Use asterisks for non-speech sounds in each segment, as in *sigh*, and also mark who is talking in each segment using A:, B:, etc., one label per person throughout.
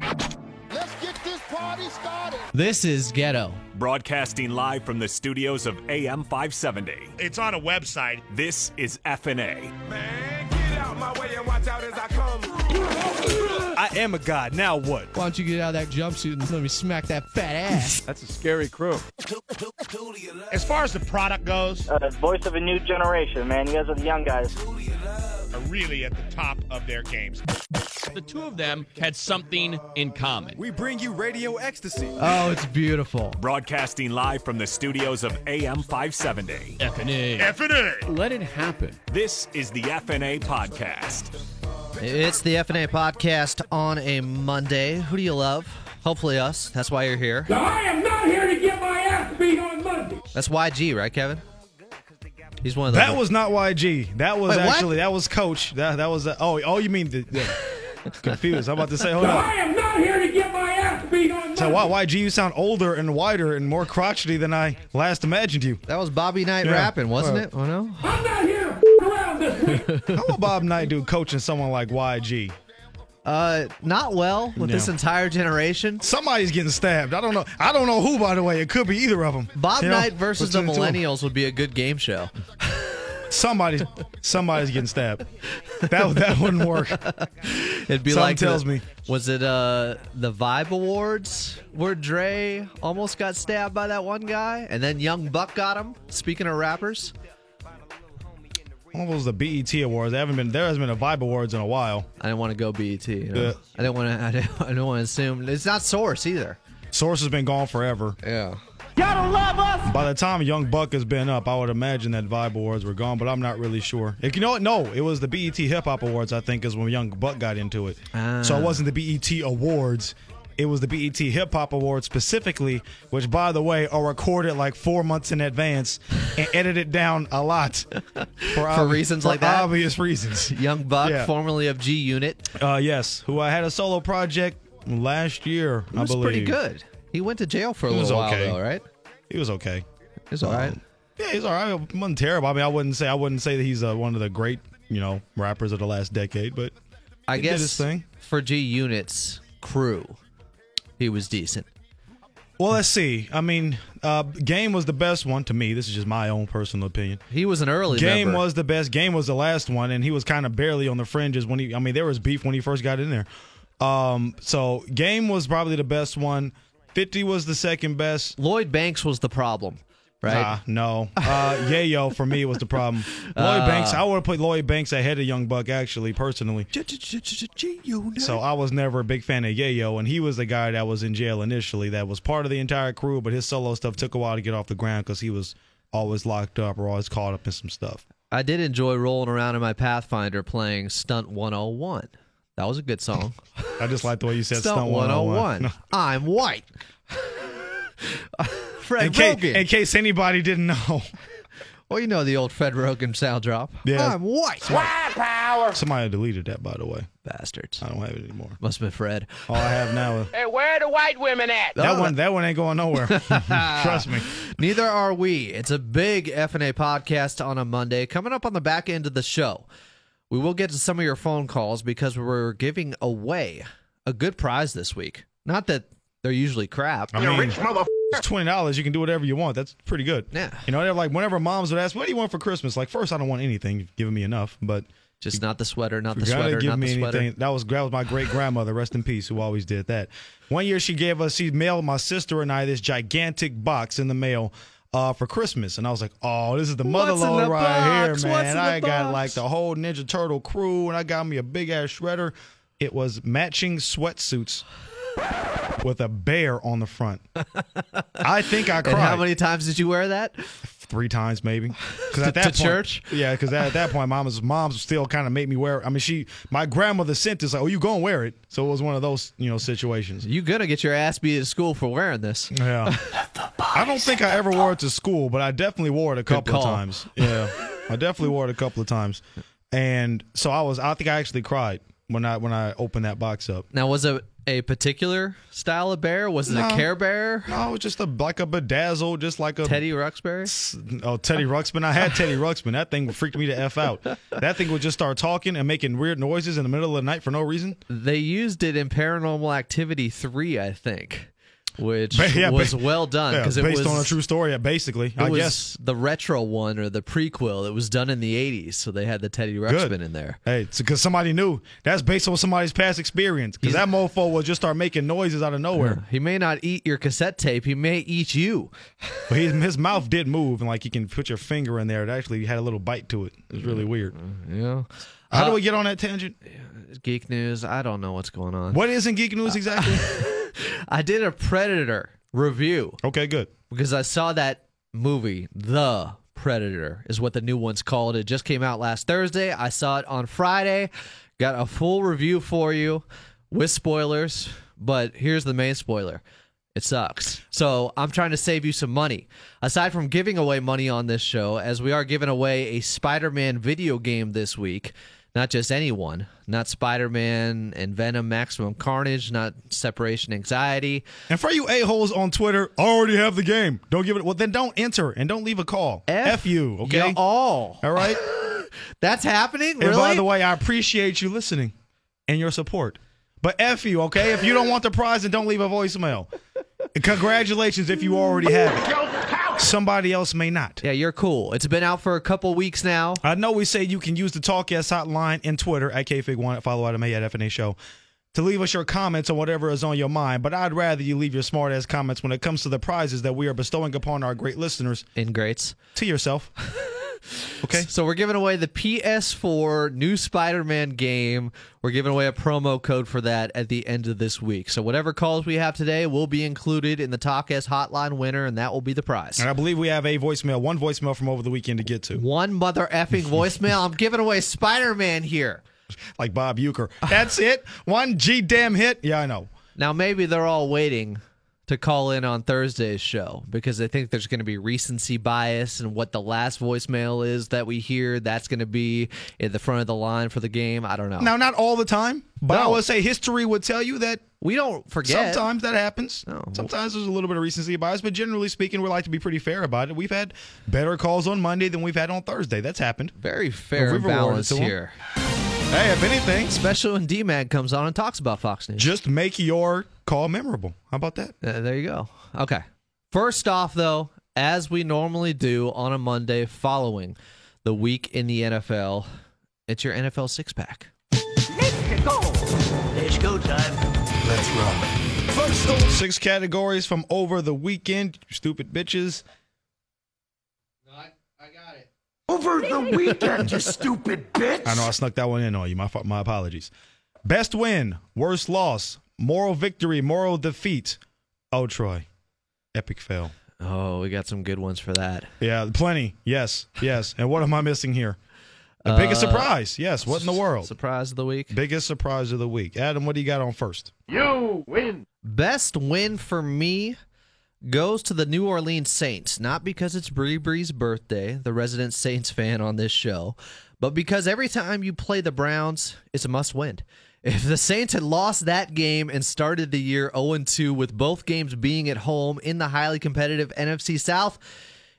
A: Let's get this party started.
B: This is Ghetto.
C: Broadcasting live from the studios of AM 570.
D: It's on a website.
C: This is FNA.
E: Man, get out my way and watch out as I come.
F: I am a god. Now what?
B: Why don't you get out of that jumpsuit and let me smack that fat ass? *laughs*
F: That's a scary crew.
D: As far as the product goes,
G: uh, voice of a new generation, man. You guys are the young guys.
D: are really at the top of their games.
H: The two of them had something in common.
F: We bring you radio ecstasy.
B: oh, it's beautiful.
C: Broadcasting live from the studios of AM 570.
B: FNA.
D: FNA.
H: Let it happen.
C: This is the FNA podcast.
I: It's the FNA podcast on a Monday. Who do you love? Hopefully us. That's why you're here.
J: I am not here to get my ass beat on Monday.
I: That's YG, right, Kevin? He's one of the
F: That was not YG. That was
I: Wait, what?
F: actually that was Coach. That that was uh, oh oh you mean the, the *laughs* confused? I'm about to say hold on.
J: I
F: on.
J: am not here to get my ass beat on Monday.
F: So why YG you sound older and wider and more crotchety than I last imagined you.
I: that was Bobby Knight
F: Yeah.
I: rapping, wasn't
F: Well.
I: it? Oh no.
J: I'm not here
F: How will Bob Knight do coaching someone like YG?
I: Uh, not well with this entire generation.
F: Somebody's getting stabbed. I don't know. I don't know who, by the way. It could be either of them.
I: Bob Knight versus the millennials would be a good game show.
F: Somebody, somebody's getting stabbed. That that wouldn't work.
I: It'd be
F: Something
I: like
F: tells
I: the-
F: me.
I: Was it uh the Vibe Awards where Dre almost got stabbed by that one guy, and then Young Buck got him? Speaking of rappers,
F: What was the BET Awards? There haven't been. There hasn't been a Vibe Awards in a while.
I: I didn't want to go BET. You know?
F: Yeah.
I: I didn't want to. *laughs* I didn't, I didn't want to assume it's not Source either.
F: Source has been gone forever.
I: Yeah. Y'all don't love us.
F: By the time Young Buck has been up, I would imagine that Vibe Awards were gone, but I'm not really sure. If you know what? No, it was the BET Hip Hop Awards. I think is when Young Buck got into it.
I: Ah.
F: So it wasn't the BET Awards. It was the BET Hip Hop Awards specifically, which, by the way, are recorded like four months in advance and edited down a lot *laughs* for, obvi-
I: reasons
F: for
I: like that?
F: obvious reasons. *laughs*
I: Young Buck,
F: Yeah.
I: formerly of G Unit,
F: Uh, yes, who I had a solo project last year.
I: he
F: I
I: was pretty good. He went to jail for a
F: He
I: little
F: okay.
I: while, though, right?
F: He was okay.
I: He was all right.
F: Yeah, he's all right. He wasn't terrible. I mean, I wouldn't say I wouldn't say that he's uh, one of the great, you know, rappers of the last decade, but
I: I
F: he did
I: guess
F: his thing.
I: for G Unit's crew, he was decent.
F: Well, let's see. I mean, uh, Game was the best one to me. This is just my own personal opinion.
I: He was an early
F: Game
I: member.
F: was the best. Game was the last one, and he was kind of barely on the fringes when he. I mean, there was beef when he first got in there. Um, so Game was probably the best one. Fifty was the second best.
I: Lloyd Banks was the problem, right?
F: Nah, no. Uh, Yayo for me was the problem. *laughs* Lloyd Banks. I would have put Lloyd Banks ahead of Young Buck actually, personally. So I was never a big fan of Yayo, and he was the guy that was in jail initially. That was part of the entire crew, but his solo stuff took a while to get off the ground because he was always locked up or always caught up in some stuff.
I: I did enjoy rolling around in my Pathfinder playing Stunt 101. That was a good song. *laughs*
F: I just like the way you said
I: Stunt,
F: stunt
I: 101.
F: 101. *laughs*
I: I'm white. *laughs* Fred
F: In case,
I: Rogan.
F: in case anybody didn't know,
I: well, you know the old Fred Rogan sound drop.
F: Yeah.
I: I'm white.
F: somebody deleted that. By the way,
I: Bastards.
F: I don't have it anymore.
I: Must have been Fred.
F: All I have now. Is,
E: Hey, where are the white women at?
F: that oh, one. That one ain't going nowhere. *laughs* Trust me.
I: Neither are we. It's a big FNA podcast on a Monday. Coming up on the back end of the show, we will get to some of your phone calls because we're giving away a good prize this week. Not that they're usually crap.
F: I mean, it's twenty dollars. You can do whatever you want. That's pretty good.
I: Yeah.
F: You know, they're like whenever moms would ask, "What do you want for Christmas?" Like, first, I don't want anything. You've given me enough, but
I: Just not the sweater, not the sweater,
F: give
I: not
F: me
I: the sweater.
F: anything. That was that was my great grandmother, rest in peace, who always did that. One year, she gave us, she mailed my sister and I this gigantic box in the mail. Uh, for Christmas, and I was like, "Oh, this is the mother load right
I: box?
F: here, man!"
I: in the
F: I got
I: box?
F: like the whole Ninja Turtle crew, and I got me a big ass shredder. It was matching sweatsuits with a bear on the front. I think I cried *laughs*
I: And how many times did you wear that?
F: three times maybe. *laughs* Because
I: To-
F: at that
I: to
F: point,
I: church?
F: yeah. Because at that point, mom's mom's still kind of made me wear. I mean, she my grandmother sent this like, "Oh, you gonna wear it?" So it was one of those you know situations.
I: You gonna get your ass beat at school for wearing this?
F: Yeah. *laughs* I don't think I ever wore it to school, but I definitely wore it a couple of times. Yeah, I definitely wore it a couple of times, and so I was. I think I actually cried when I when I opened that box up.
I: Now, was it a particular style of bear? Was it
F: No.
I: a Care Bear?
F: No, it was just a like a bedazzle, just like a
I: Teddy Ruxbury?
F: Oh, Teddy Ruxpin. I had Teddy Ruxpin. That thing freaked me the f out. That thing would just start talking and making weird noises in the middle of the night for no reason.
I: They used it in Paranormal Activity 3, I think, which
F: Ba- yeah,
I: was
F: ba-
I: well done
F: Yeah,
I: because it
F: based
I: was
F: on a true story. Basically, I guess.
I: the retro one or the prequel. It was done in the 80s, so they had the Teddy Ruxpin
F: Good
I: in there.
F: Hey, because somebody knew. That's based on somebody's past experience. Because that mofo will just start making noises out of nowhere. *laughs*
I: He may not eat your cassette tape, he may eat you.
F: But his, his mouth did move, and like you can put your finger in there. It actually had a little bite to it. It was really weird. Mm-hmm.
I: Yeah.
F: How
I: Uh,
F: do we get on that tangent?
I: Geek news, I don't know what's going on.
F: What is in geek news exactly? *laughs*
I: I did a Predator review
F: okay, good.
I: because I saw that movie, The Predator, is what the new one's called. It just came out last Thursday. I saw it on Friday. Got a full review for you with spoilers, but here's the main spoiler. It sucks. So I'm trying to save you some money. Aside from giving away money on this show, as we are giving away a Spider Man video game this week, not just anyone, not Spider Man and Venom Maximum Carnage, not Separation Anxiety.
F: And for you a-holes on Twitter, I already have the game. Don't give it. Well, then don't enter and don't leave a call. F, you, okay?
I: Ya all.
F: All right? *laughs*
I: That's happening?
F: And
I: Really?
F: by the way, I appreciate you listening and your support. But F you, okay? If you don't want the prize, then don't leave a voicemail. Congratulations if you already have it. Somebody else may not.
I: yeah, you're cool. It's been out for a couple weeks now.
F: I know we say you can use the Talk Yes hotline and Twitter at KFig1 follow Adam A at FNA Show to leave us your comments on whatever is on your mind. But I'd rather you leave your smart ass comments when it comes to the prizes that we are bestowing upon our great listeners
I: In greats.
F: to yourself. *laughs* Okay?
I: So we're giving away the PS4 new Spider-Man game. We're giving away a promo code for that at the end of this week. So whatever calls we have today will be included in the Talk S hotline winner, and that will be the prize.
F: And I believe we have a voicemail, one voicemail from over the weekend to get to.
I: One mother effing *laughs* voicemail. I'm giving away Spider-Man here.
F: Like Bob Uecker. That's it. One G damn hit. Yeah, I know.
I: Now maybe they're all waiting to call in on Thursday's show because I think there's going to be recency bias and what the last voicemail is that we hear that's going to be at the front of the line for the game. I don't know.
F: Now, not all the time, but I would say history would tell you that
I: we don't forget.
F: sometimes that happens.
I: No.
F: Sometimes there's a little bit of recency bias, but generally speaking, we like to be pretty fair about it. We've had better calls on Monday than we've had on Thursday. That's happened.
I: Very fair
F: We've
I: and
F: rewarded
I: balanced
F: to 'em.
I: here.
F: Hey, if anything,
I: Especially when D-Mag comes on and talks about Fox News.
F: just make your call memorable. How about that?
I: Uh, there you go. Okay. First off, though, as we normally do on a Monday following the week in the NFL, it's your NFL six pack.
F: let's go let's roll first Six categories from over the weekend. You stupid bitches.
E: Over the weekend, you stupid bitch.
F: I know I snuck that one in on you. My my apologies. Best win, worst loss, moral victory, moral defeat. Oh, Troy, epic fail.
I: Oh, we got some good ones for that.
F: Yeah, plenty. Yes, yes. And what am I missing here? The biggest
I: Uh,
F: surprise. Yes. What in the world?
I: Surprise of the week.
F: Biggest surprise of the week. Adam, what do you got on first?
E: You win.
I: Best win for me goes to the New Orleans Saints, not because it's Bree Bree's birthday, the resident Saints fan on this show, but because every time you play the Browns, it's a must win. If the Saints had lost that game and started the year 0 2 with both games being at home in the highly competitive NFC South,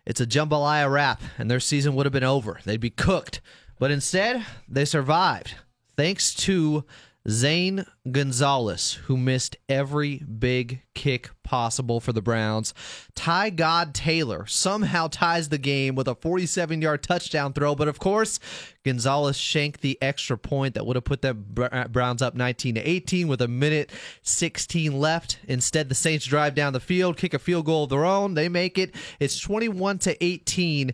I: it's a jambalaya wrap and their season would have been over. They'd be cooked. But instead, they survived thanks to Zane Gonzalez, who missed every big kick possible for the Browns. Tyrod Taylor somehow ties the game with a 47 yard touchdown throw, but of course, Gonzalez shanked the extra point that would have put the uh, Browns up 19 to 18 with a minute 16 left. Instead, the Saints drive down the field, kick a field goal of their own. They make it. It's 21 to 18.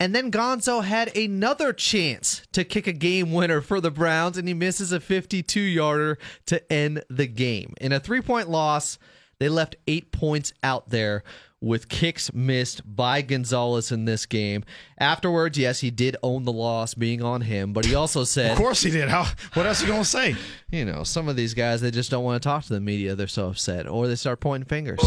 I: And then Gonzo had another chance to kick a game winner for the Browns, and he misses a 52 yarder to end the game. In a three point loss, they left eight points out there with kicks missed by Gonzalez in this game. Afterwards, yes, he did own the loss being on him, but he also said,
F: Of course he did. How? What else are you gonna say?
I: you know, some of these guys, they just don't want to talk to the media. They're so upset, or they start pointing fingers.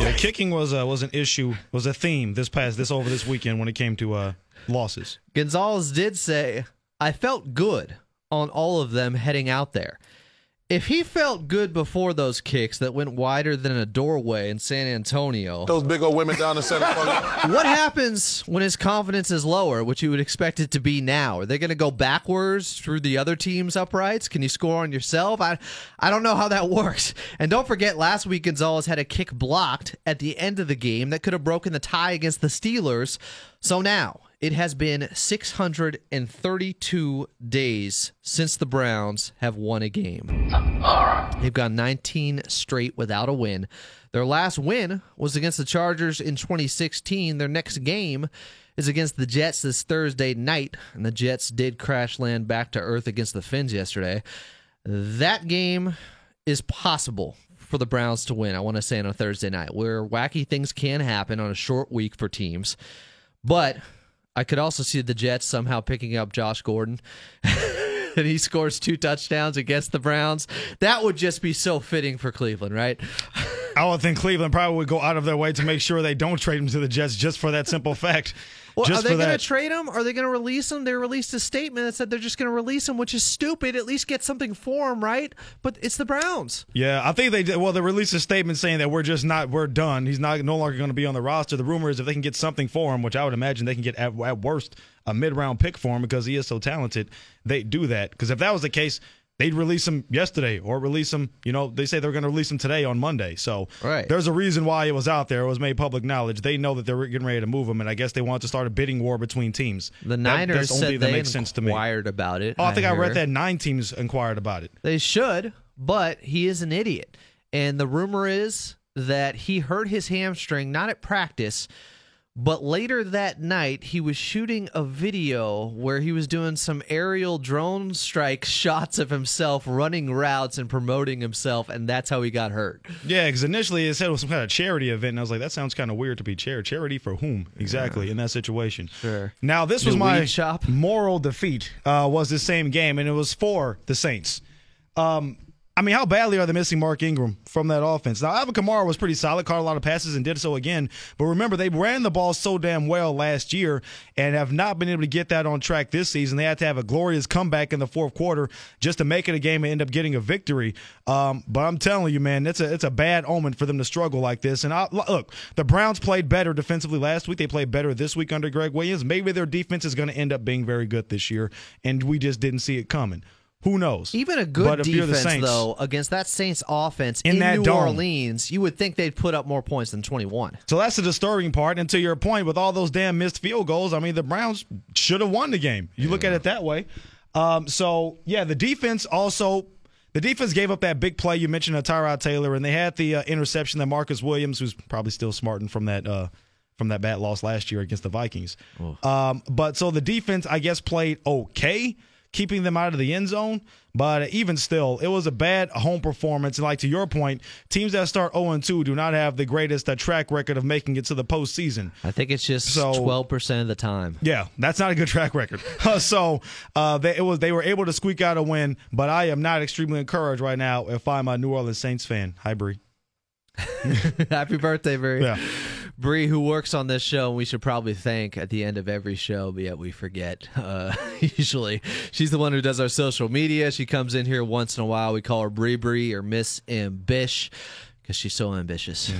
F: Yeah, kicking was uh, was an issue, was a theme this past this over this weekend when it came to uh, losses.
I: Gonzalez did say, I felt good on all of them heading out there. If he felt good before those kicks that went wider than a doorway in San Antonio,
A: Those big old women down the center. *laughs*
I: what happens when his confidence is lower, which you would expect it to be now? Are they going to go backwards through the other team's uprights? Can you score on yourself? I, I don't know how that *laughs* works. And don't forget, last week Gonzalez had a kick blocked at the end of the game that could have broken the tie against the Steelers. So now it has been 632 days since the Browns have won a game. They've gone 19 straight without a win. Their last win was against the Chargers in 2016. Their next game is against the Jets this Thursday night, and the Jets did crash land back to earth against the Fins yesterday. That game is possible for the Browns to win, I want to say on a Thursday night, where wacky things can happen on a short week for teams. But I could also see the Jets somehow picking up Josh Gordon. *laughs* and he scores two touchdowns against the Browns. That would just be so fitting for Cleveland, right?
F: I would think Cleveland probably would go out of their way to make sure they don't trade him to the Jets just for that simple *laughs* fact.
I: Well, are they going to trade him? Are they going to release him? They released a statement that said they're just going to release him, which is stupid. At least get something for him, right? But it's the Browns.
F: Yeah, I think they did. Well, they released a statement saying that we're just not, we're done. He's not no longer going to be on the roster. The rumor is if they can get something for him, which I would imagine they can get at, at worst a mid round pick for him because he is so talented, they do that. Because if that was the case, they'd release him yesterday or release him. You know, they say they're going to release him today on Monday. So
I: Right.
F: there's a reason why it was out there. It was made public knowledge. They know that they're getting ready to move him, and I guess they want to start a bidding war between teams.
I: The
F: That-
I: Niners
F: only
I: said
F: that
I: they
F: makes sense to me.
I: inquired about it.
F: Oh, I think I, read that nine teams inquired about it.
I: They should, but he is an idiot. And the rumor is that he hurt his hamstring not at practice, but later that night he was shooting a video where he was doing some aerial drone strike shots of himself running routes and promoting himself, and that's how he got hurt.
F: Yeah, because initially it said it was some kind of charity event, and I was like, that sounds kind of weird to be charity. Charity for whom exactly in that situation?
I: Sure.
F: Now this
I: New
F: was my
I: shop?
F: moral defeat. Uh, was the same game, and it was for the Saints. Um, I mean, how badly are they missing Mark Ingram from that offense? Now, Alvin Kamara was pretty solid, caught a lot of passes, and did so again. But remember, they ran the ball so damn well last year and have not been able to get that on track this season. They had to have a glorious comeback in the fourth quarter just to make it a game and end up getting a victory. Um, but I'm telling you, man, it's a it's a bad omen for them to struggle like this. And I, look, the Browns played better defensively last week. They played better this week under Gregg Williams. Maybe their defense is going to end up being very good this year, and we just didn't see it coming. Who knows?
I: Even a good
F: But
I: defense,
F: Saints-
I: though, against that Saints offense
F: In
I: in,
F: that
I: New
F: dome.
I: Orleans, you would think they'd put up more points than 21.
F: So that's the disturbing part. And to your point, with all those damn missed field goals, I mean, the Browns should have won the game. You look at it that way. Um, so yeah, the defense also. The defense gave up that big play you mentioned of Tyrod Taylor, and they had the uh, interception that Marcus Williams, who's probably still smarting from that uh, from that bad loss last year against the Vikings. Um, but so the defense, I guess, played okay, keeping them out of the end zone. But even still, it was a bad home performance. And like to your point, teams that start 0 2 do not have the greatest uh, track record of making it to the postseason.
I: I think it's just
F: So-
I: 12% of the time.
F: Yeah, that's not a good track record. *laughs* so uh, they, it was they were able to squeak out a win, but I am not extremely encouraged right now if I'm a New Orleans Saints fan. Hi, Bree. *laughs*
I: Happy birthday, Bree.
F: Yeah.
I: Bree, who works on this show, and we should probably thank at the end of every show, but yet we forget. Uh, *laughs* usually, she's the one who does our social media. She comes in here once in a while. We call her Bree Bree or Miss Ambish because she's so ambitious.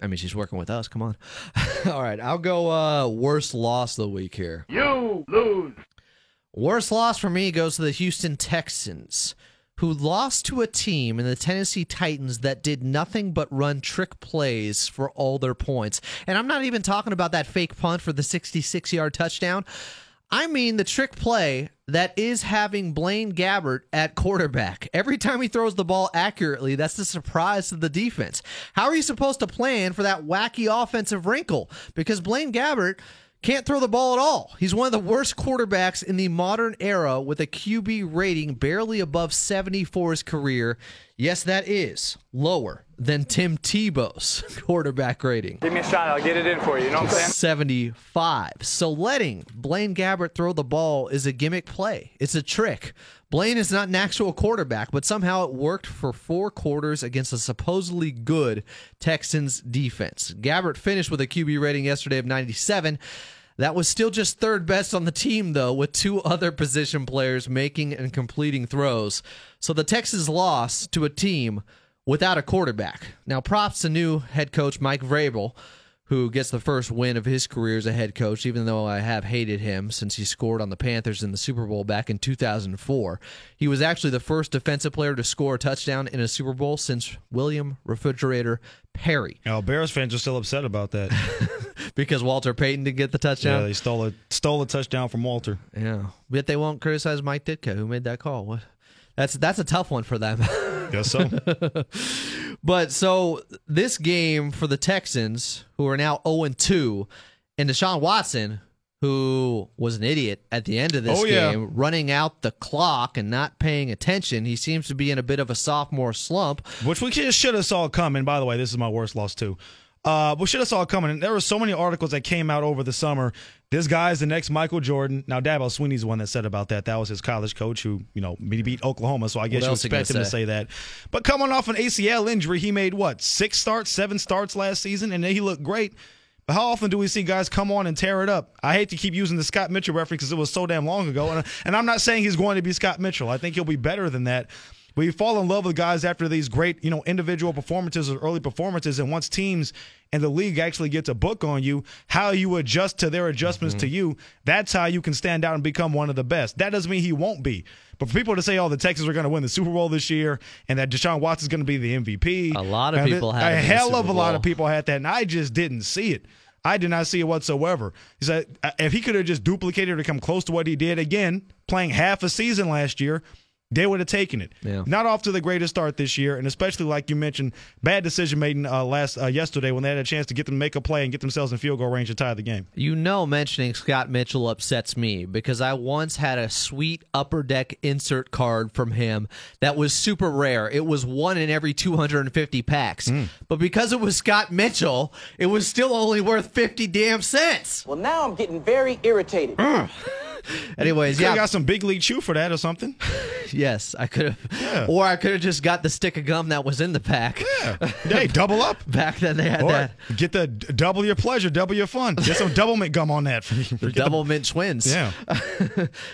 I: I mean, she's working with us. Come on. *laughs* All right, I'll go uh, worst loss of the week here.
J: You lose.
I: Worst loss for me goes to the Houston Texans, who lost to a team in the Tennessee Titans that did nothing but run trick plays for all their points. And I'm not even talking about that fake punt for the 66 yard touchdown. I mean the trick play that is having Blaine Gabbert at quarterback. Every time he throws the ball accurately, that's the surprise to the defense. How are you supposed to plan for that wacky offensive wrinkle? Because Blaine Gabbert can't throw the ball at all. He's one of the worst quarterbacks in the modern era with a QB rating barely above 70 for his career. Yes, that is lower than Tim Tebow's *laughs* quarterback rating.
G: Give me a shot. I'll get it in for you. You know what I'm saying?
I: 75. So letting Blaine Gabbert throw the ball is a gimmick play. It's a trick. Blaine is not an actual quarterback, but somehow it worked for four quarters against a supposedly good Texans defense. Gabbert finished with a QB rating yesterday of 97. That was still just third best on the team, though, with two other position players making and completing throws. So the Texans lost to a team without a quarterback. Now, props to new head coach Mike Vrabel, who gets the first win of his career as a head coach, even though I have hated him since he scored on the Panthers in the Super Bowl back in 2004. He was actually the first defensive player to score a touchdown in a Super Bowl since William Refrigerator Perry.
F: Now, Bears fans are still upset about that. *laughs*
I: because Walter Payton didn't get the touchdown.
F: yeah, they stole a stole a touchdown from Walter.
I: Yeah, but they won't criticize Mike Ditka, who made that call. What? That's that's a tough one for them. *laughs*
F: Guess so. *laughs*
I: but so this game for the Texans, who are now 0 2, and Deshaun Watson, who was an idiot at the end of this
F: Oh, yeah.
I: game, running out the clock and not paying attention. He seems to be in a bit of a sophomore slump.
F: Which we should have saw coming. By the way, this is my worst loss too. Uh, we should have saw it coming. And there were so many articles that came out over the summer. This guy is the next Michael Jordan. Now, Dabo Swinney's one that said about that. That was his college coach who, you know, beat Oklahoma. So I guess you expect him
I: say?
F: say that. But coming off an ACL injury, he made what six starts, seven starts last season, and then he looked great. But how often do we see guys come on and tear it up? I hate to keep using the Scott Mitchell reference because it was so damn long ago, and, and I'm not saying he's going to be Scott Mitchell. I think he'll be better than that. But you fall in love with guys after these great, you know, individual performances or early performances, and once teams and the league actually gets a book on you, how you adjust to their adjustments to you, that's how you can stand out and become one of the best. That doesn't mean he won't be. But for people to say, "Oh, the Texans are going to win the Super Bowl this year," and that Deshaun Watson's going to be the MVP,
I: A lot of people had
F: a hell of a lot of people had that, and I just didn't see it. I did not see it whatsoever. He said uh, if he could have just duplicated or come close to what he did again, playing half a season last year, they would have taken it.
I: Yeah.
F: Not off to the greatest start this year, and especially like you mentioned, bad decision made uh, last uh, yesterday when they had a chance to get them to make a play and get themselves in field goal range to tie the game.
I: You know, mentioning Scott Mitchell upsets me because I once had a sweet upper deck insert card from him that was super rare. It was one in every 250 packs. But because it was Scott Mitchell, it was still only worth 50 damn cents.
K: Well, now I'm getting very irritated. *laughs*
I: Anyways,
F: You
I: yeah.
F: got some big league chew for that or something. *laughs* *laughs*
I: yes, I could have. Or I could have just got the stick of gum that was in the pack. *laughs*
F: hey, double up.
I: Back then they had
F: Or
I: that.
F: get the double your pleasure, double your fun. Get some *laughs* double mint gum on that.
I: The double mint twins.
F: Yeah.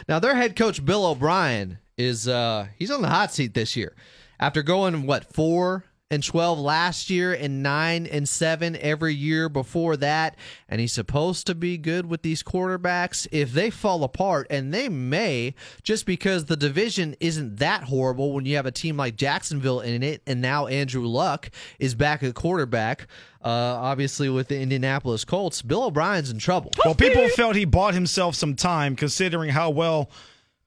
I: now their head coach Bill O'Brien is uh he's on the hot seat this year. After going what four and twelve last year and nine and seven every year before that, and he's supposed to be good with these quarterbacks. If they fall apart, and they may, just because the division isn't that horrible when you have a team like Jacksonville in it, and now Andrew Luck is back at quarterback. Uh, obviously with the Indianapolis Colts, Bill O'Brien's in trouble.
F: Well, people felt he bought himself some time considering how well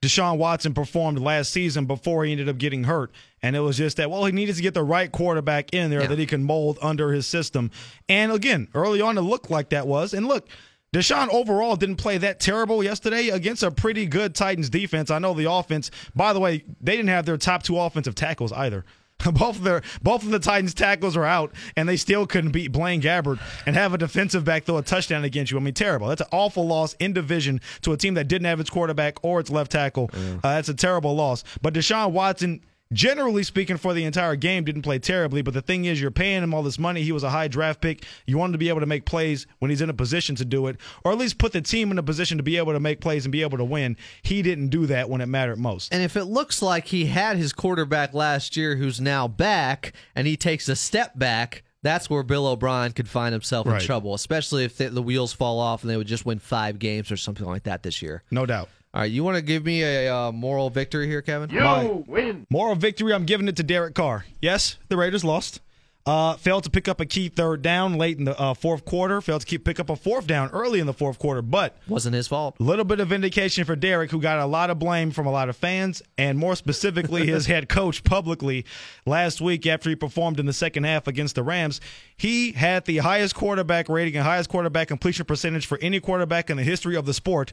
F: Deshaun Watson performed last season before he ended up getting hurt. And it was just that, well, he needed to get the right quarterback in there
I: Yeah.
F: that he can mold under his system. And again, early on, it looked like that was. And look, Deshaun overall didn't play that terrible yesterday against a pretty good Titans defense. I know the offense, by the way, they didn't have their top two offensive tackles either. *laughs* Both of their both of the Titans tackles are out, and they still couldn't beat Blaine Gabbert and have a defensive back throw a touchdown against you. I mean, terrible. That's an awful loss in division to a team that didn't have its quarterback or its left tackle. Uh, that's a terrible loss. But Deshaun Watson, generally speaking, for the entire game, didn't play terribly. But the thing is, you're paying him all this money. He was a high draft pick. You want him to be able to make plays when he's in a position to do it, or at least put the team in a position to be able to make plays and be able to win. He didn't do that when it mattered most.
I: And if it looks like he had his quarterback last year who's now back and he takes a step back, that's where Bill O'Brien could find himself in trouble, especially if the, the wheels fall off and they would just win five games or something like that this year.
F: No doubt.
I: All right, you want to give me a uh, moral victory here, Kevin?
E: You win.
F: Moral victory, I'm giving it to Derek Carr. Yes, the Raiders lost. Uh, failed to pick up a key third down late in the uh, fourth quarter. Failed to keep pick up a fourth down early in the fourth quarter. But
I: Wasn't his fault.
F: a little bit of vindication for Derek, who got a lot of blame from a lot of fans, and more specifically his *laughs* head coach publicly last week after he performed in the second half against the Rams. He had the highest quarterback rating and highest quarterback completion percentage for any quarterback in the history of the sport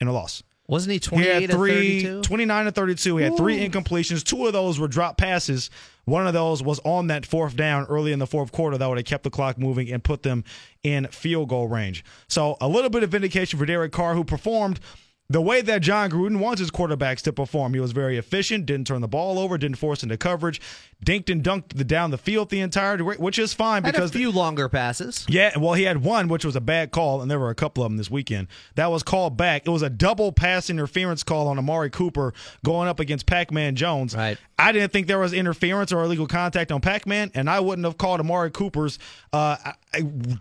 F: in a loss.
I: Wasn't he
F: He had
I: to
F: three,
I: 32?
F: 29 to 32. He had three incompletions. Two of those were drop passes. One of those was on that fourth down early in the fourth quarter that would have kept the clock moving and put them in field goal range. So a little bit of vindication for Derek Carr, who performed the way that Jon Gruden wants his quarterbacks to perform. He was very efficient, didn't turn the ball over, didn't force into coverage, dinked and dunked the down the field the entire, which is fine because Had
I: a few longer passes.
F: yeah, well, he had one, which was a bad call, and there were a couple of them this weekend. That was called back. It was a double pass interference call on Amari Cooper going up against Pac Man Jones.
I: Right.
F: I didn't think there was interference or illegal contact on Pac Man, and I wouldn't have called Amari Cooper's uh,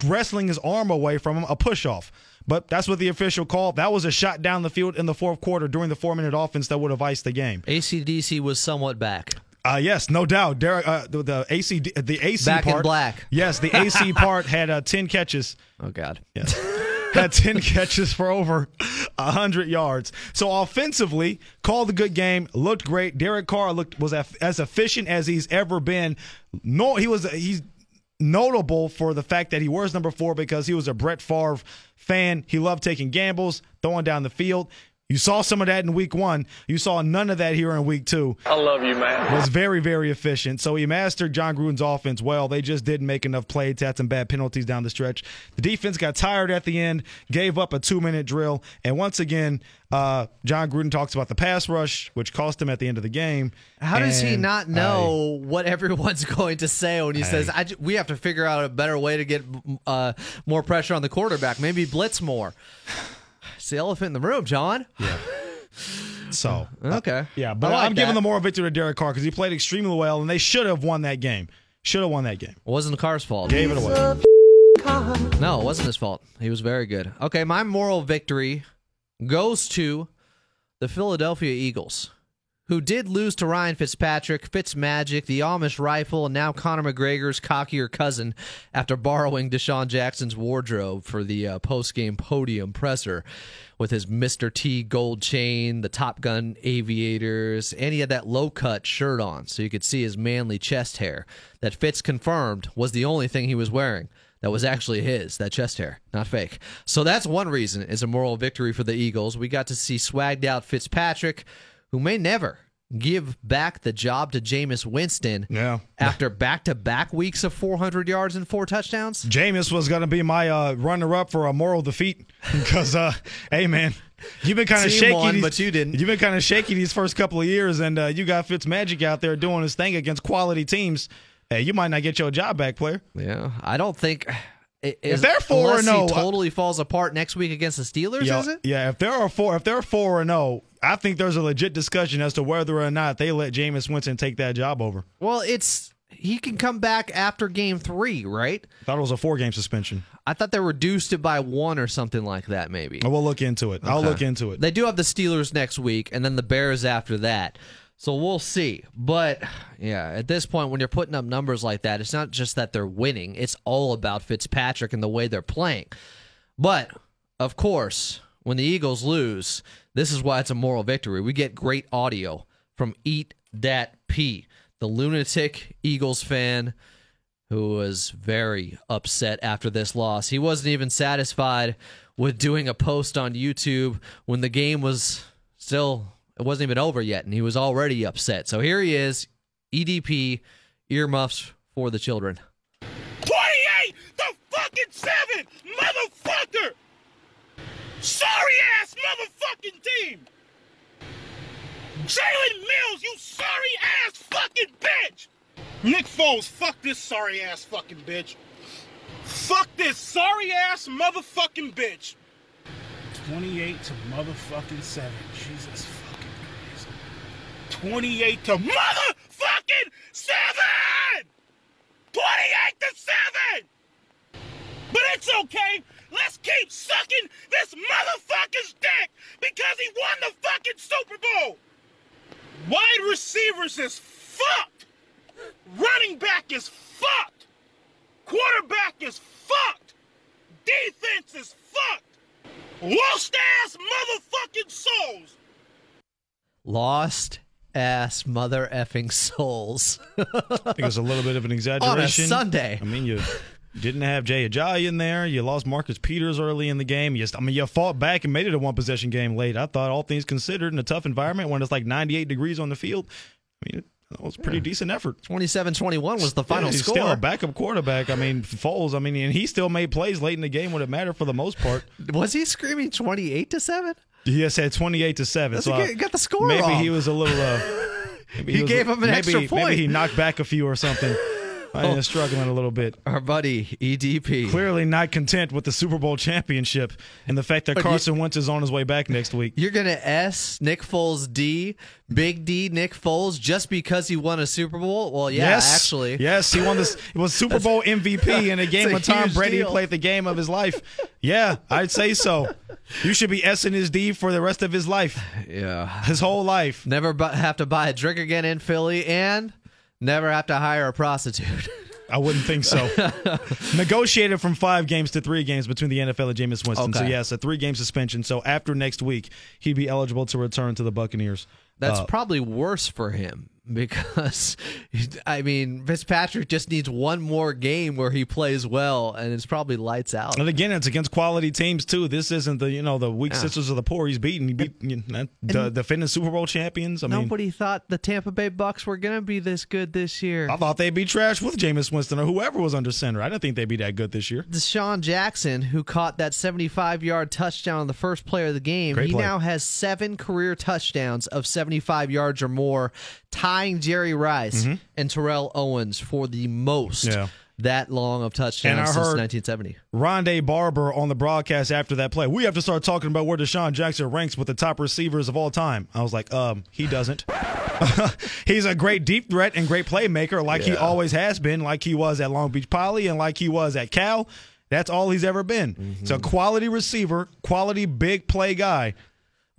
F: wrestling his arm away from him a push off. But that's what the official called. That was a shot down the field in the fourth quarter during the four minute offense that would have iced the game.
I: ACDC was somewhat back.
F: Uh, yes, no doubt. Derek, uh, the, the AC, the AC
I: Back in
F: part,
I: black.
F: Yes, the AC *laughs* part had uh, ten catches.
I: Oh God.
F: Yes. *laughs* had 10 catches for over 100 yards. So offensively, called a good game, looked great. Derek Carr looked was as efficient as he's ever been. No, he was he's notable for the fact that he wears number 4 because he was a Brett Favre fan. He loved taking gambles, throwing down the field. You saw some of that in week one. You saw none of that here in week two.
G: I love you, man.
F: Was very, very efficient. So he mastered Jon Gruden's offense well. They just didn't make enough plays, had some bad penalties down the stretch. The defense got tired at the end, gave up a two minute drill. And once again, uh, John Gruden talks about the pass rush, which cost him at the end of the game.
I: How does he not know what everyone's *laughs* going to say when he says, I, "We have to figure out a better way to get uh, more pressure on the quarterback, maybe blitz more"? It's the elephant in the room, John.
F: Yeah. *laughs* So uh,
I: okay,
F: yeah, but
I: I like
F: I'm giving the moral victory to Derek Carr because he played extremely well, and they should have won that game. Should have won that game.
I: It wasn't Carr's fault.
F: Gave it away.
I: No, it wasn't his fault. He was very good. Okay, my moral victory goes to the Philadelphia Eagles, who did lose to Ryan Fitzpatrick, Fitzmagic, the Amish rifle, and now Conor McGregor's cockier cousin after borrowing DeSean Jackson's wardrobe for the uh, post-game podium presser with his Mr. T gold chain, the Top Gun aviators, and he had that low-cut shirt on so you could see his manly chest hair that Fitz confirmed was the only thing he was wearing that was actually his, that chest hair, not fake. So that's one reason is a moral victory for the Eagles. We got to see swagged out Fitzpatrick, who may never give back the job to Jameis Winston
F: Yeah.
I: after back to back weeks of 400 yards and four touchdowns.
F: Jameis was going to be my uh, runner-up for a moral defeat *laughs* because, uh, hey man, you've been kind of shaky,
I: won,
F: these-
I: but you didn't.
F: You've been kind of shaky these first couple of years, and uh, you got Fitzmagic out there doing his thing against quality teams. Hey, you might not get your job back, player.
I: Yeah, I don't think. If
F: If they're four
I: unless
F: and oh, uh,
I: totally falls apart next week against the Steelers,
F: Yeah,
I: is it?
F: yeah. If there are four, if they're four and zero, I think there's a legit discussion as to whether or not they let Jameis Winston take that job over.
I: Well, it's he can come back after game three, right?
F: I Thought it was a four-game suspension.
I: I thought they reduced it by one or something like that, maybe.
F: We'll look into it. I'll look into it.
I: They do have the Steelers next week, and then the Bears after that. So we'll see. But yeah, at this point, when you're putting up numbers like that, it's not just that they're winning, it's all about Fitzpatrick and the way they're playing. But of course, when the Eagles lose, this is why it's a moral victory. We get great audio from Eat That P, the lunatic Eagles fan who was very upset after this loss. He wasn't even satisfied with doing a post on YouTube when the game was still it wasn't even over yet and he was already upset. So here he is, EDP earmuffs for the children.
J: 28 to fucking 7, motherfucker! Sorry ass motherfucking team! Jalen Mills, you sorry ass fucking bitch! Nick Foles, fuck this sorry ass fucking bitch. Fuck this sorry ass motherfucking bitch. 28 to motherfucking 7. Jesus. 28 to motherfucking 7! 28 to 7! But it's okay. Let's keep sucking this motherfucker's dick because he won the fucking Super Bowl. Wide receivers is fucked. Running back is fucked. Quarterback is fucked. Defense is fucked. Lost ass motherfucking souls.
I: Lost ass mother effing souls.
F: I think it was a little bit of an exaggeration. *laughs*
I: On a Sunday.
F: I mean, you didn't have Jay Ajayi in there. You lost Marcus Peters early in the game. You, I mean, you fought back and made it a one possession game late. I thought, all things considered, in a tough environment when it's like 98 degrees on the field, I mean, that was a pretty decent effort.
I: 27-21 was the final
F: Yeah, he's
I: score.
F: still a backup quarterback. I mean, Foles. I mean, and he still made plays late in the game when it mattered for the most part. *laughs*
I: Was he screaming 28 to 7?
F: He has had 28 to 7.
I: That's
F: so uh,
I: got the score
F: Maybe
I: wrong.
F: he was a little. Uh, *laughs*
I: He
F: was-
I: gave him an
F: maybe,
I: extra point.
F: Maybe he knocked back a few or something. I am struggling a little bit.
I: Our buddy EDP.
F: Clearly not content with the Super Bowl championship and the fact that
I: But you-
F: Carson Wentz is on his way back next week.
I: You're gonna S Nick Foles D, Big D Nick Foles just because he won a Super Bowl? Well, yeah,
F: yes,
I: actually.
F: Yes, he won this. It *laughs* was Super Bowl MVP *laughs* in a game when Tom Brady
I: deal.
F: played the game of his life. Yeah, I'd say so. You should be S in his D for the rest of his life,
I: Yeah.
F: his whole life.
I: Never bu- have to buy a drink again in Philly and never have to hire a prostitute. *laughs*
F: I wouldn't think so. *laughs* Negotiated from five games to three games between the NFL and Jameis Winston. So yes, a three game suspension. So after next week, he'd be eligible to return to the Buccaneers.
I: That's
F: Uh,
I: probably worse for him because, *laughs* I mean, Fitzpatrick just needs one more game where he plays well, and it's probably lights out.
F: and again, it's against quality teams too. This isn't the you know the weak
I: Yeah.
F: sisters of the poor. He's beaten. He beat you know, the defending Super Bowl champions. I mean,
I: Nobody thought the Tampa Bay Bucks were going to be this good this year.
F: I thought they'd be trash with Jameis Winston or whoever was under center. I didn't think they'd be that good this year.
I: DeSean Jackson, who caught that 75 yard touchdown on the first play of the game,
F: Great
I: he
F: play.
I: now has seven career touchdowns of 75 yards or more, tying Jerry Rice and Terrell Owens for the most
F: Mm-hmm. Yeah.
I: that long of touchdowns
F: And I
I: since
F: heard-
I: 1970.
F: Rondé Barber on the broadcast after that play. We have to start talking about where DeSean Jackson ranks with the top receivers of all time. I was like, um, he doesn't. *laughs* He's a great deep threat and great playmaker, like he always has been, like he was at Long Beach Poly and like he was at Cal. That's all he's ever been.
I: Mm-hmm.
F: It's a quality receiver, quality big play guy.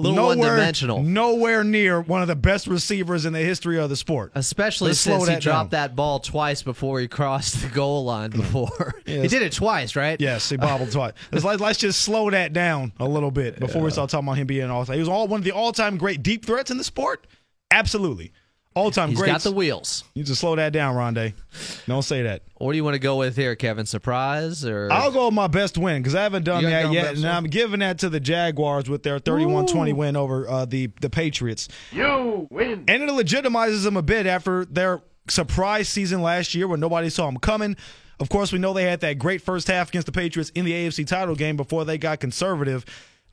I: Little
F: nowhere,
I: one-dimensional.
F: Nowhere near one of the best receivers in the history of the sport.
I: Especially
F: Let's
I: since he
F: that
I: dropped
F: down.
I: that ball twice before he crossed the goal line *laughs* before. *laughs* he did it twice, right?
F: Yes, he bobbled twice. *laughs* Let's, let's just slow that down a little bit before we start talking about him being an all-time. He was all one of the all-time great deep threats in the sport. Absolutely, all-time
I: He's
F: great.
I: got the wheels.
F: You just slow that down, Rondé. Don't say that.
I: What do you want to go with here, Kevin? Surprise or
F: I'll go with my best win because I haven't done
I: You gotta
F: that
I: go
F: yet,
I: best
F: and
I: win?
F: I'm giving that to the Jaguars with their 31-20 win over uh, the the Patriots.
E: You win.
F: And it legitimizes them a bit after their surprise season last year when nobody saw them coming. Of course, we know they had that great first half against the Patriots in the AFC title game before they got conservative.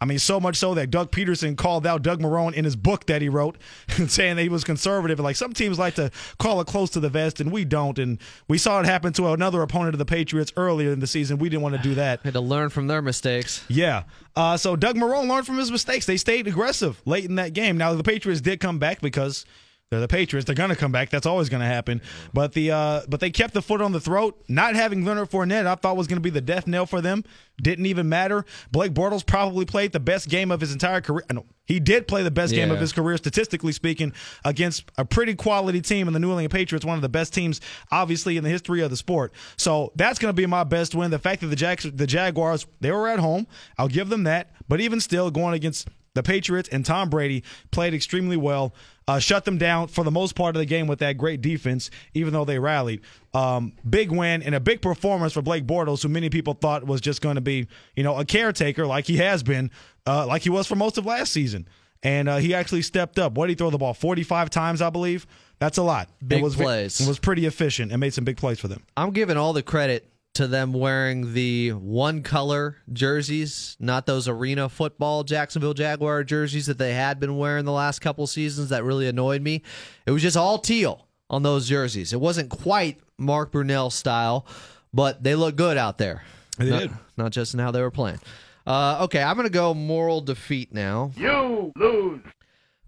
F: I mean, so much so that Doug Pederson called out Doug Marrone in his book that he wrote, *laughs* saying that he was conservative. Like some teams like to call it close to the vest, and we don't. And we saw it happen to another opponent of the Patriots earlier in the season. We didn't want to do that.
I: had to learn from their mistakes?
F: Yeah. Uh, so Doug Marrone learned from his mistakes. They stayed aggressive late in that game. Now the Patriots did come back because they're the Patriots. They're gonna come back. That's always gonna happen. But the uh, but they kept the foot on the throat. Not having Leonard Fournette, I thought was gonna be the death knell for them. Didn't even matter. Blake Bortles probably played the best game of his entire career. Know he did play the best game of his career statistically speaking against a pretty quality team in the New England Patriots, one of the best teams obviously in the history of the sport. So that's going to be my best win. The fact that the Jacks, the Jaguars, they were at home, I'll give them that. But even still, going against the Patriots and Tom Brady played extremely well. Uh, shut them down for the most part of the game with that great defense, even though they rallied. Um, big win and a big performance for Blake Bortles, who many people thought was just going to be, you know, a caretaker like he has been, uh, like he was for most of last season. And uh, he actually stepped up. What did he throw the ball? 45 times, I believe. That's a lot.
I: Big
F: it was,
I: plays.
F: It was pretty efficient and made some big plays for them.
I: I'm giving all the credit to them wearing the one color jerseys, not those arena football Jacksonville Jaguar jerseys that they had been wearing the last couple seasons that really annoyed me. It was just all teal on those jerseys. It wasn't quite Mark Brunell style, but they look good out there.
F: They
I: not,
F: did.
I: not just in how they were playing. Uh, okay, I'm going to go moral defeat now.
E: You lose.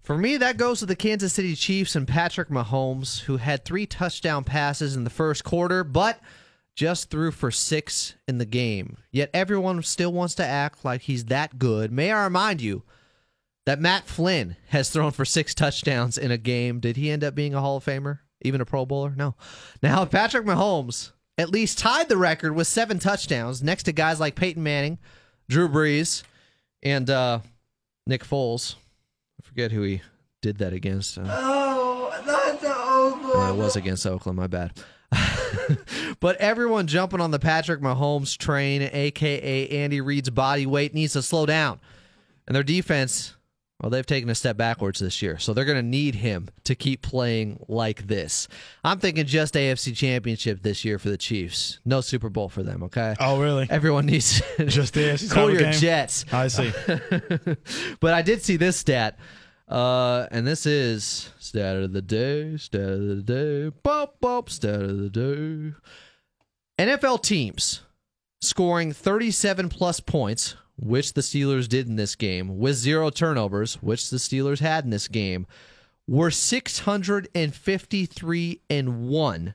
I: For me, that goes to the Kansas City Chiefs and Patrick Mahomes, who had three touchdown passes in the first quarter, but just threw for six in the game. Yet everyone still wants to act like he's that good. May I remind you that Matt Flynn has thrown for six touchdowns in a game. Did he end up being a Hall of Famer? Even a Pro Bowler? No. Now, Patrick Mahomes at least tied the record with seven touchdowns next to guys like Peyton Manning, Drew Brees, and uh, Nick Foles. I forget who he did that against. Uh,
E: Oh, not the Oakland.
I: uh, it was against Oakland, my bad. *laughs* but everyone jumping on the Patrick Mahomes train, aka Andy Reid's body weight, needs to slow down. And their defense Well, they've taken a step backwards this year, so they're going to need him to keep playing like this. I'm thinking just AFC Championship this year for the Chiefs. No Super Bowl for them, okay?
F: Oh, really?
I: Everyone needs
F: Just the AFC *laughs*
I: cool your
F: game?
I: jets.
F: I see. *laughs*
I: but I did see this stat, uh, and this is stat of the day, stat of the day, bop bop, stat of the day. NFL teams scoring 37 plus points, which the Steelers did in this game, with zero turnovers, which the Steelers had in this game, were 653 and 1.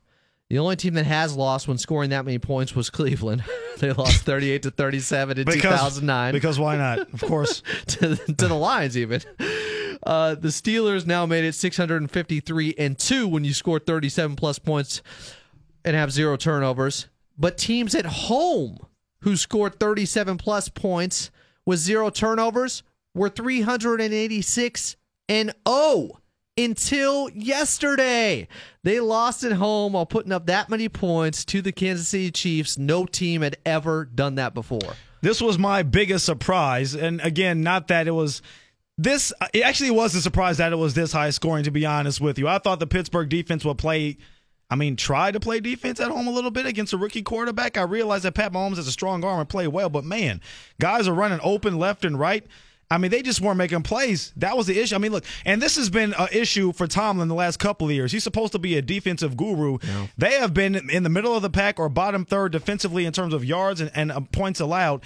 I: The only team that has lost when scoring that many points was Cleveland. *laughs* they lost 38 to 37 in
F: Because-
I: 2009
F: Because why not? Of course. *laughs*
I: to, to the Lions even. Uh, the Steelers now made it 653 and 2 when you score 37 plus points and have zero turnovers. But teams at home who scored 37 plus points with zero turnovers were 386 and 0 until yesterday. They lost at home while putting up that many points to the Kansas City Chiefs. No team had ever done that before.
F: This was my biggest surprise. And again, not that it was this, it actually was a surprise that it was this high scoring, to be honest with you. I thought the Pittsburgh defense would play. I mean, try to play defense at home a little bit against a rookie quarterback. I realize that Pat Mahomes has a strong arm and play well, but man, guys are running open left and right. I mean, they just weren't making plays. That was the issue. I mean, look, and this has been an issue for Tomlin the last couple of years. He's supposed to be a defensive guru. They have been in the middle of the pack or bottom third defensively in terms of yards and, and uh, points allowed.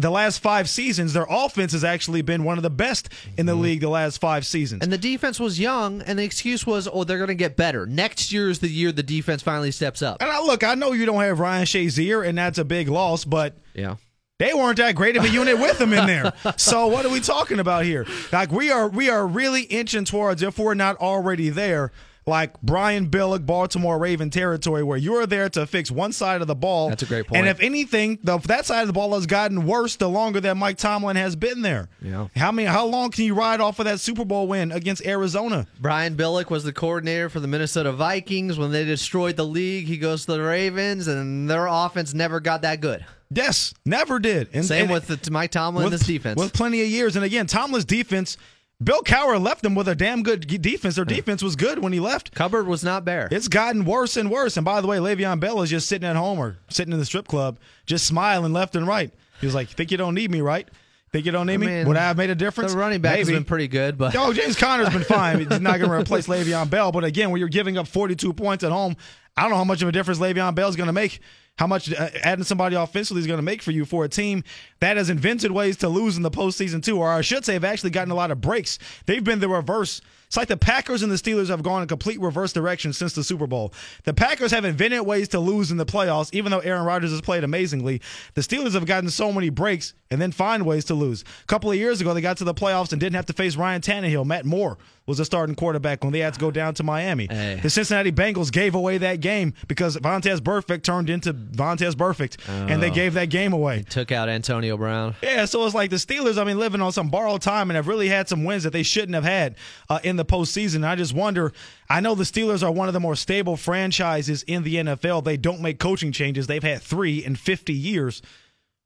F: The last five seasons, their offense has actually been one of the best in the mm-hmm. league the last five seasons.
I: And the defense was young, and the excuse was, oh, they're going to get better. Next year is the year the defense finally steps up.
F: And I, look, I know you don't have Ryan Shazier, and that's a big loss, but
I: Yeah.
F: they weren't that great of a unit with them in there. *laughs* So what are we talking about here? Like we are we are really inching towards if we're not already there. Like Brian Billick, Baltimore Raven territory, where you're there to fix one side of the ball.
I: That's a great point.
F: And if anything, the, that side of the ball has gotten worse the longer that Mike Tomlin has been there.
I: Yeah.
F: How many? How long can you ride off of that Super Bowl win against Arizona?
I: Brian Billick was the coordinator for the Minnesota Vikings when they destroyed the league. He goes to the Ravens, and their offense never got that good.
F: Yes, never did. And,
I: Same
F: and-
I: with the, Mike Tomlin and this defense.
F: With plenty of years. And again, Tomlin's defense, Bill Cowher left them with a damn good defense. Their defense was good when he left.
I: Cupboard was not bare.
F: It's gotten worse and worse. And by the way, Le'Veon Bell is just sitting at home or sitting in the strip club, just smiling left and right. He was like, "Think you don't need me, right? Think you don't need me?
I: mean,
F: Would I have made a difference?
I: the running back has
F: Maybe.
I: been pretty good, but
F: Oh, James Conner's been fine. *laughs* He's not going to replace Le'Veon Bell. But again, when you're giving up 42 points at home, I don't know how much of a difference Le'Veon Bell is going to make. How much uh, adding somebody offensively is going to make for you for a team that has invented ways to lose in the postseason too, or I should say, have actually gotten a lot of breaks. They've been the reverse. It's like the Packers and the Steelers have gone in complete reverse direction since the Super Bowl. The Packers have invented ways to lose in the playoffs, even though Aaron Rodgers has played amazingly. The Steelers have gotten so many breaks and then find ways to lose. A couple of years ago, they got to the playoffs and didn't have to face Ryan Tannehill. Matt Moore was the starting quarterback when they had to go down to Miami.
I: Hey.
F: The Cincinnati Bengals gave away that game because Vontaze Burfict turned into Vontaze Burfict, and they gave that game away.
I: took out Antonio Brown.
F: Yeah, so it's like the Steelers, I mean, living on some borrowed time and have really had some wins that they shouldn't have had uh, in the postseason. I just wonder. I know the Steelers are one of the more stable franchises in the NFL. They don't make coaching changes. They've had three in 50 years.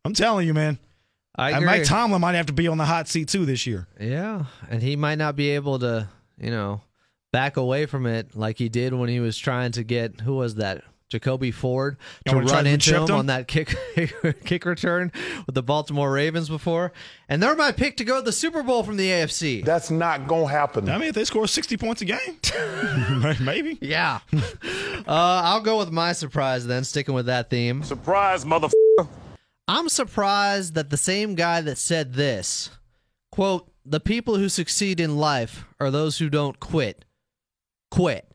F: I'm telling you, man.
I: I agree.
F: Mike Tomlin might have to be on the hot seat too this year.
I: Yeah, and he might not be able to, you know, back away from it like he did when he was trying to get who was that? Jacoby Ford to
F: when he tried
I: run into him
F: him?
I: on that kick *laughs* kick return with the Baltimore Ravens before, and they're my pick to go to the Super Bowl from the AFC.
E: That's not gonna happen.
F: I mean, if they score 60 points a game, *laughs* *laughs* maybe.
I: Yeah, uh, I'll go with my surprise then, sticking with that theme.
C: Surprise, mother.
I: I'm surprised that the same guy that said this, quote, the people who succeed in life are those who don't quit. Quit.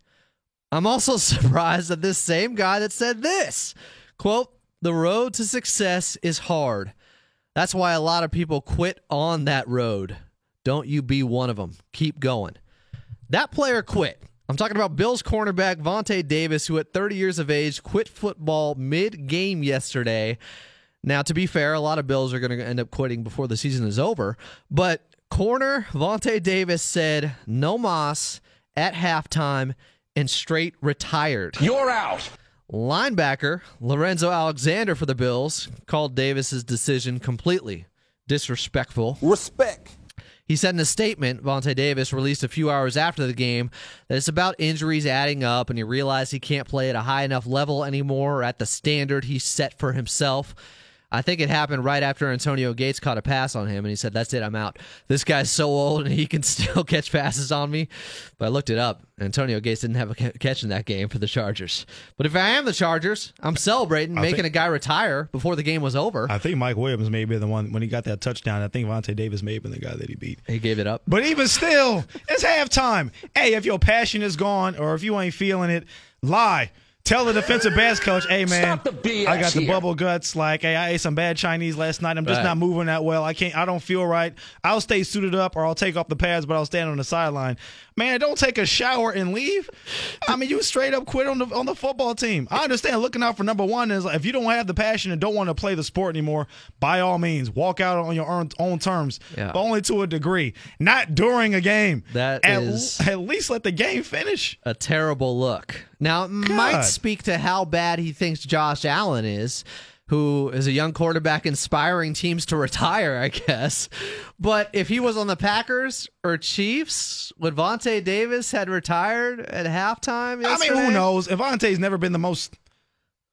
I: I'm also *laughs* surprised that this same guy that said this, quote, the road to success is hard. That's why a lot of people quit on that road. Don't you be one of them. Keep going. That player quit. I'm talking about Bills cornerback Vontae Davis, who at 30 years of age quit football mid game yesterday. Now, to be fair, a lot of Bills are going to end up quitting before the season is over. But corner Vontae Davis said no moss at halftime and straight retired.
E: You're out.
I: Linebacker Lorenzo Alexander for the Bills called Davis's decision completely disrespectful.
K: Respect.
I: He said in a statement, Vontae Davis released a few hours after the game, that it's about injuries adding up and he realized he can't play at a high enough level anymore or at the standard he set for himself. I think it happened right after Antonio Gates caught a pass on him, and he said, "That's it, I'm out." This guy's so old, and *laughs* he can still catch passes on me. But I looked it up. Antonio Gates didn't have a catch in that game for the Chargers. But if I am the Chargers, I'm celebrating
F: I
I: making
F: think-
I: a guy retire before the game was over.
F: I think Mike Williams may be the one when he got that touchdown. I think Vontae Davis may have been the guy that he beat.
I: he gave it up.
F: But even still, it's halftime. Hey, if your passion is gone or if you ain't feeling it, lie. Tell the defensive backs coach, hey man,
E: Stop the BS
F: I got the
E: here.
F: bubble guts. Like, hey, I ate some bad Chinese last night. I'm just
I: Right.
F: not moving that well. I can't. I don't feel right. I'll stay suited up or I'll take off the pads, but I'll stand on the sideline. Man, don't take a shower and leave. I mean, you straight up quit on the on the football team. I understand looking out for number one is like, if you don't have the passion and don't want to play the sport anymore, by all means, walk out on your own, own terms,
I: Yeah.
F: but only to a degree, not during a game.
I: That
F: at,
I: is-
F: at least let the game finish.
I: a terrible look. Now, it might speak to how bad he thinks Josh Allen is, who is a young quarterback inspiring teams to retire, I guess. But if he was on the Packers or Chiefs, would Vontae Davis had retired at halftime?
F: I mean, who knows? Avante's never been the most,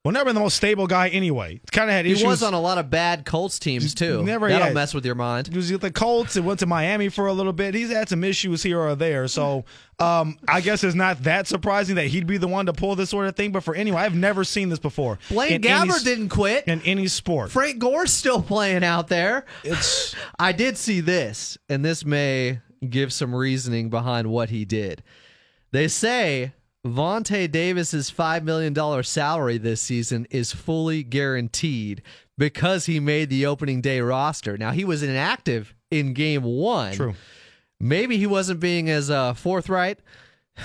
F: well, never been the most stable guy anyway. Kind of had
I: He
F: issues.
I: was on a lot of bad Colts teams too.
F: Never
I: That'll
F: had.
I: mess with your mind.
F: He was with the Colts and went to Miami for a little bit. He's had some issues here or there. So um, I guess it's not that surprising that he'd be the one to pull this sort of thing. But for anyone, I've never seen this before.
I: Blaine
F: any
I: Gabbert didn't quit.
F: in any sport.
I: Frank Gore's still playing out there.
F: It's *laughs*
I: I did see this, and this may give some reasoning behind what he did. They say Vontae Davis's $5 million salary this season is fully guaranteed because he made the opening day roster. Now, he was inactive in game one.
F: true.
I: Maybe he wasn't being as uh, forthright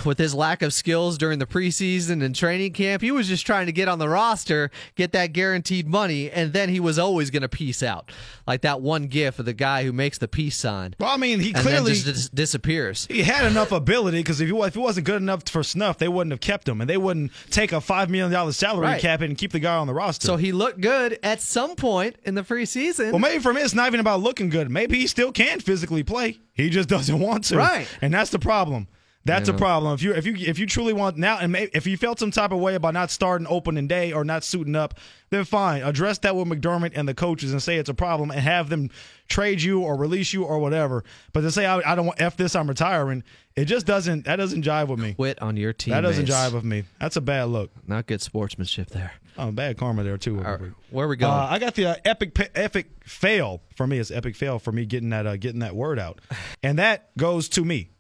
I: with his lack of skills during the preseason and training camp. He was just trying to get on the roster, get that guaranteed money, and then he was always going to peace out. Like that one gif of the guy who makes the peace sign.
F: Well, I mean, he clearly
I: just dis- disappears.
F: he had enough ability because if he if he wasn't good enough for snuff, they wouldn't have kept him, and they wouldn't take a five million dollar salary
I: Right.
F: cap and keep the guy on the roster.
I: So he looked good at some point in the preseason.
F: Well, maybe for me, it's not even about looking good. Maybe he still can physically play. He just doesn't want to.
I: Right.
F: And that's the problem. That's a problem. If you if you if you truly want now, and may, if you felt some type of way about not starting opening day or not suiting up, then fine. Address that with McDermott and the coaches and say it's a problem and have them trade you or release you or whatever. But to say I, I don't want f this, I'm retiring. It just doesn't. That doesn't jive with me.
I: Quit on your team.
F: That doesn't jive with me. That's a bad look.
I: Not good sportsmanship there.
F: Oh, bad karma there too.
I: All right, where we going?
F: Uh, I got the uh, epic epic fail for me. It's epic fail for me getting that uh, getting that word out, and that goes to me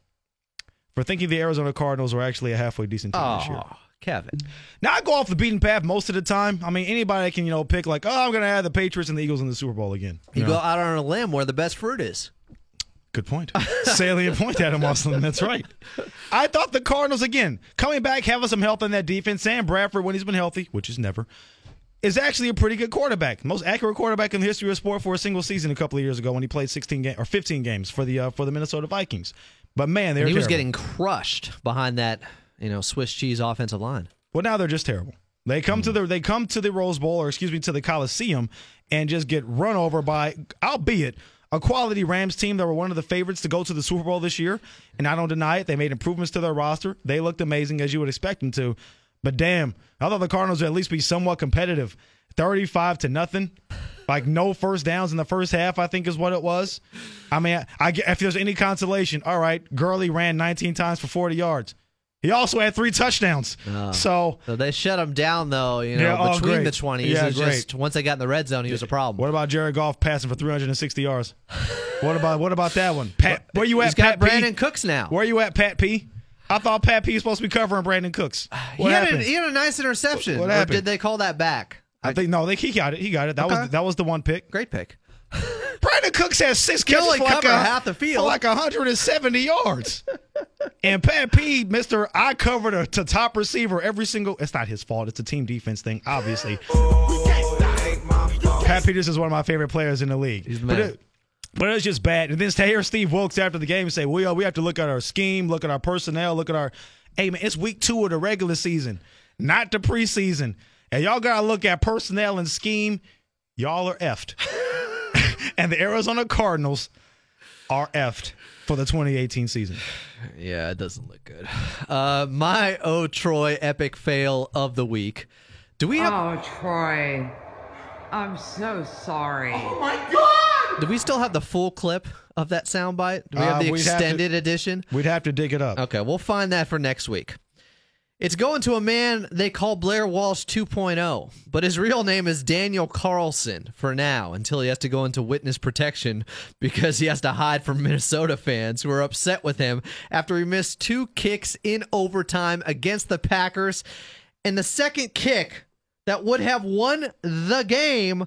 F: for thinking the Arizona Cardinals were actually a halfway decent team this year.
I: oh, Kevin.
F: Now I go off the beaten path most of the time. I mean, anybody can you know pick like, oh, I'm going to have the Patriots and the Eagles in the Super Bowl again.
I: You
F: know?
I: go out on a limb where the best fruit is.
F: Good point. *laughs* Salient point, Adam Muslim. That's right. I thought the Cardinals, again, coming back, having some health in that defense. Sam Bradford, when he's been healthy, which is never, is actually a pretty good quarterback. Most accurate quarterback in the history of sport for a single season a couple of years ago when he played 16 ga- or 15 games for the uh, for the Minnesota Vikings. But man,
I: And he was getting crushed behind that, you know, Swiss cheese offensive line.
F: Well, now they're just terrible. They come to hmm. the they come to the Rose Bowl or excuse me to the Coliseum and just get run over by, albeit a quality Rams team that were one of the favorites to go to the Super Bowl this year. And I don't deny it. They made improvements to their roster. They looked amazing as you would expect them to. But damn, I thought the Cardinals would at least be somewhat competitive. Thirty-five to nothing. Like no first downs in the first half, I think is what it was. I mean, I, I if there's any consolation, all right, Gurley ran 19 times for 40 yards. He also had three touchdowns. Ah. So
I: So they shut him down, though. You know,
F: Yeah, oh,
I: between
F: great.
I: the twenties,
F: Yeah,
I: it just
F: great.
I: once they got in the red zone, he was a problem.
F: What about Jared Goff passing for 360 yards? What about what about that one? Pat, where you at,
I: He's got
F: Pat P?
I: Brandin Cooks now.
F: Where you at, Pat P? I thought Pat P was supposed to be covering Brandin Cooks.
I: Uh, he,
F: What
I: had
F: happened?
I: a, he had a nice interception.
F: What
I: or
F: happened?
I: did they call that back?
F: I think no, they, he got it. He got it. That
I: Okay.
F: was that was the one pick.
I: Great pick.
F: Brandin Cooks has six
I: He
F: catches
I: only
F: for like,
I: covered
F: a,
I: half the field.
F: for like 170 yards. *laughs* and Pat P, Mister, I covered a to top receiver every single. It's not his fault. It's a team defense thing, obviously. Pat Peters is one of my favorite players in the league.
I: He's the
F: but
I: man.
F: it, but it's just bad. And then to hear Steve Wilks after the game say, "We uh, we have to look at our scheme, look at our personnel, look at our." Hey man, it's week two of the regular season, not the preseason, and y'all gotta look at personnel and scheme. Y'all are effed. *laughs* and the Arizona Cardinals are effed for the 2018 season.
I: Yeah, it doesn't look good. Uh, my oh Troy epic fail of the week. Do we have?
L: Oh, Troy. I'm so sorry.
E: Oh my God!
I: Do we still have the full clip of that soundbite? Do we have
F: Uh,
I: the
F: we'd have to-
I: extended edition?
F: We'd have to dig it up.
I: Okay, we'll find that for next week. It's going to a man they call Blair Walsh 2.0, but his real name is Daniel Carlson for now until he has to go into witness protection because he has to hide from Minnesota fans who are upset with him after he missed two kicks in overtime against the Packers. And the second kick that would have won the game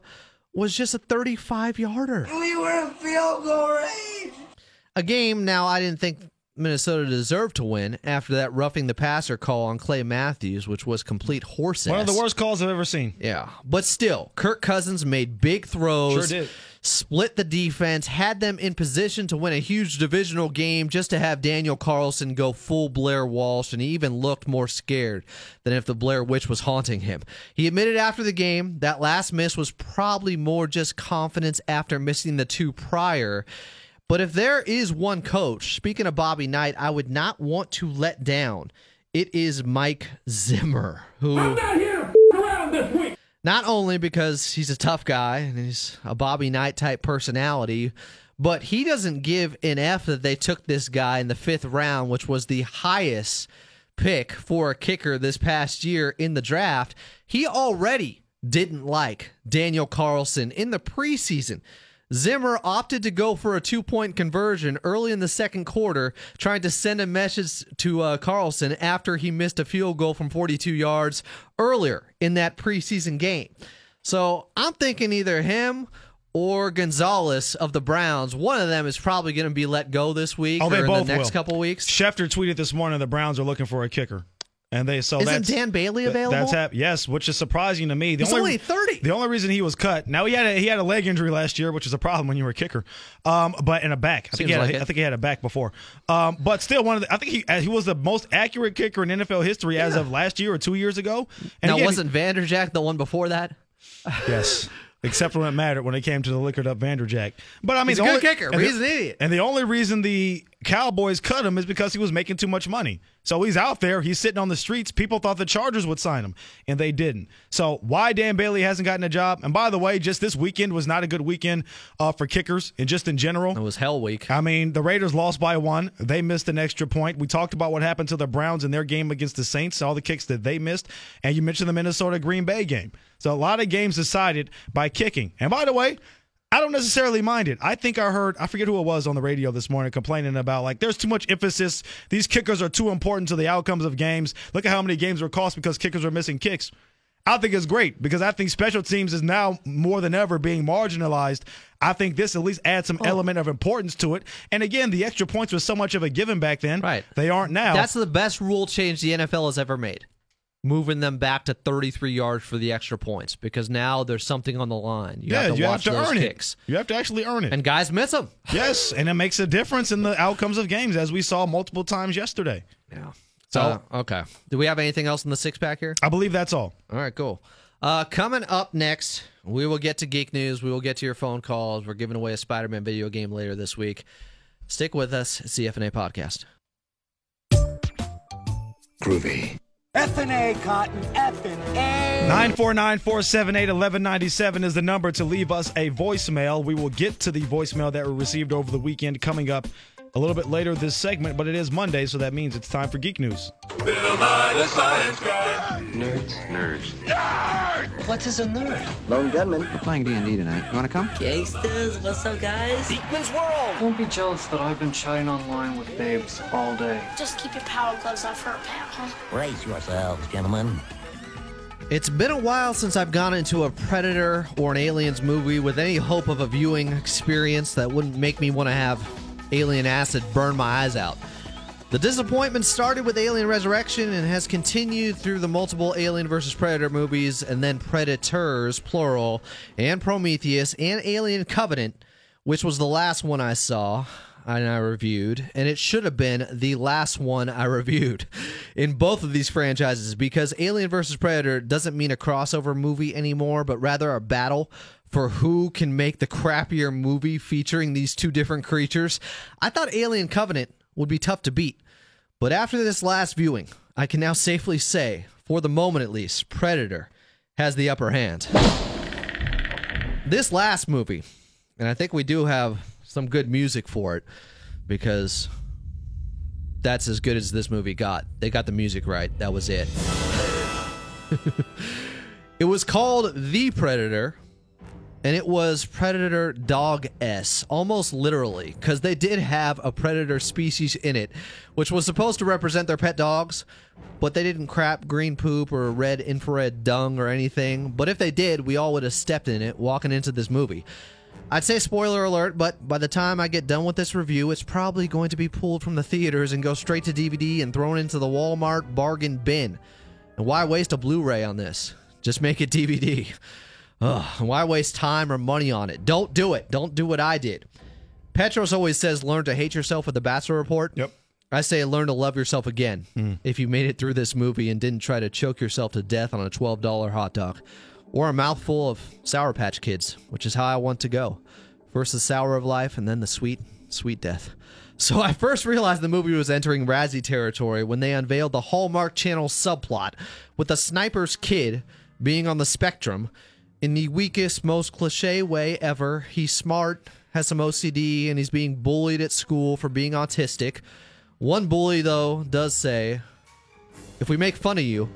I: was just a 35 yarder.
E: We were in field goal range.
I: A game now I didn't think Minnesota deserved to win after that roughing the passer call on Clay Matthews, which was complete horse
F: One of the worst calls I've ever seen.
I: Yeah, but still, Kirk Cousins made big throws,
F: Sure did.
I: split the defense, had them in position to win a huge divisional game just to have Daniel Carlson go full Blair Walsh, and he even looked more scared than if the Blair Witch was haunting him. He admitted after the game that last miss was probably more just confidence after missing the two prior. But if there is one coach, speaking of Bobby Knight, I would not want to let down. It is Mike Zimmer, who not only because he's a tough guy and he's a Bobby Knight type personality, but he doesn't give an F that they took this guy in the fifth round, which was the highest pick for a kicker this past year in the draft. He already didn't like Daniel Carlson in the preseason. Zimmer opted to go for a two point conversion early in the second quarter, trying to send a message to uh, Carlson after he missed a field goal from 42 yards earlier in that preseason game. So I'm thinking either him or Gonzalez of the Browns. One of them is probably going to be let go this week
F: Oh,
I: or in the next
F: will.
I: couple weeks.
F: Schefter tweeted this morning the Browns are looking for a kicker. And they so
I: Isn't Dan Bailey available?
F: That's hap- yes, which is surprising to me. The
I: He's only 30.
F: The only reason he was cut. Now he had a, he had a leg injury last year, which is a problem when you were a kicker. Um, but in a back, I think he had
I: like
F: a. I think he had a back before. Um, but still one of the, I think he uh, he was the most accurate kicker in NFL history as of last year or two years ago. And
I: now,
F: again,
I: wasn't Vanderjagt the one before that? *laughs*
F: Yes. Except for when it mattered when it came to the liquored up Vanderjagt. But I mean,
I: He's a good
F: only-
I: kicker,
F: and
I: but
F: the-
I: he's an idiot.
F: And the only reason the Cowboys cut him is because he was making too much money. So he's out there, he's sitting on the streets. People thought the Chargers would sign him, and they didn't. So why Dan Bailey hasn't gotten a job? And by the way, just this weekend was not a good weekend uh, for kickers, and just in general.
I: It was hell week.
F: I mean, the Raiders lost by one. They missed an extra point. We talked about what happened to the Browns in their game against the Saints, all the kicks that they missed. And you mentioned the Minnesota Green Bay game. So a lot of games decided by kicking. And by the way, I don't necessarily mind it. I think I heard, I forget who it was on the radio this morning complaining about like there's too much emphasis. These kickers are too important to the outcomes of games. Look at how many games were cost because kickers are missing kicks. I think it's great because I think special teams is now more than ever being marginalized. I think this at least adds some element of importance to it. And again, the extra points was so much of a given back then.
I: Right.
F: They aren't now.
I: That's the best rule change the NFL has ever made. Moving them back to 33 yards for the extra points because now there's something on the line. You
F: yeah,
I: have to
F: you
I: watch
F: have to
I: those
F: earn
I: kicks.
F: it. You have to actually earn it.
I: And guys miss them. *laughs*
F: yes, and it makes a difference in the outcomes of games, as we saw multiple times yesterday.
I: Yeah.
F: So
I: Uh, okay. Do we have anything else in the six pack here?
F: I believe that's all.
I: All right, cool. Uh, coming up next, we will get to geek news. We will get to your phone calls. We're giving away a Spider-Man video game later this week. Stick with us. It's the FNA podcast.
E: Groovy.
K: FNA, Cotton, FNA.
F: 949 478 1197 is the number to leave us a voicemail. We will get to the voicemail that we received over the weekend coming up a little bit later this segment, but it is Monday, so that means it's time for Geek News.
G: Nerds. Nerds.
K: What is a nerd?
G: Lone gunman. We're playing D&D tonight. You want to come?
K: Gangsters, what's up, guys? Geekman's World.
M: Don't be jealous that I've been chatting online with babes all day.
N: Just keep your power gloves off her, pal, huh?
K: Brace yourselves, gentlemen.
I: It's been a while since I've gone into a Predator or an Aliens movie with any hope of a viewing experience that wouldn't make me want to have alien acid burned my eyes out. The disappointment started with Alien Resurrection and has continued through the multiple Alien vs. Predator movies and then Predators, plural, and Prometheus and Alien Covenant, which was the last one I saw and I reviewed, and it should have been the last one I *laughs* reviewed in both of these franchises because Alien vs. Predator doesn't mean a crossover movie anymore, but rather a battle for who can make the crappier movie featuring these two different creatures, I thought Alien Covenant would be tough to beat. But after this last viewing, I can now safely say, for the moment at least, Predator has the upper hand. This last movie, and I think we do have some good music for it because that's as good as this movie got. They got the music right. That was it. *laughs* it was called The Predator, and it was Predator Dog S, almost literally, because they did have a predator species in it, which was supposed to represent their pet dogs, but they didn't crap green poop or red infrared dung or anything. But if they did, we all would have stepped in it walking into this movie. I'd say spoiler alert, but by the time I get done with this review, it's probably going to be pulled from the theaters and go straight to DVD and thrown into the Walmart bargain bin. And why waste a Blu ray on this? Just make it DVD. Ugh, why waste time or money on it? Don't do it. Don't do what I did. Petros always says learn to hate yourself with the Bachelor Report.
F: Yep.
I: I say learn to love yourself again hmm. if you made it through this movie and didn't try to choke yourself to death on a $12 hot dog or a mouthful of Sour Patch Kids, which is how I want to go. First the sour of life and then the sweet, sweet death. So I first realized the movie was entering Razzie territory when they unveiled the Hallmark Channel subplot with the sniper's kid being on the spectrum in the weakest, most cliche way ever. He's smart, has some OCD, and he's being bullied at school for being autistic. One bully, though, does say, if we make fun of you,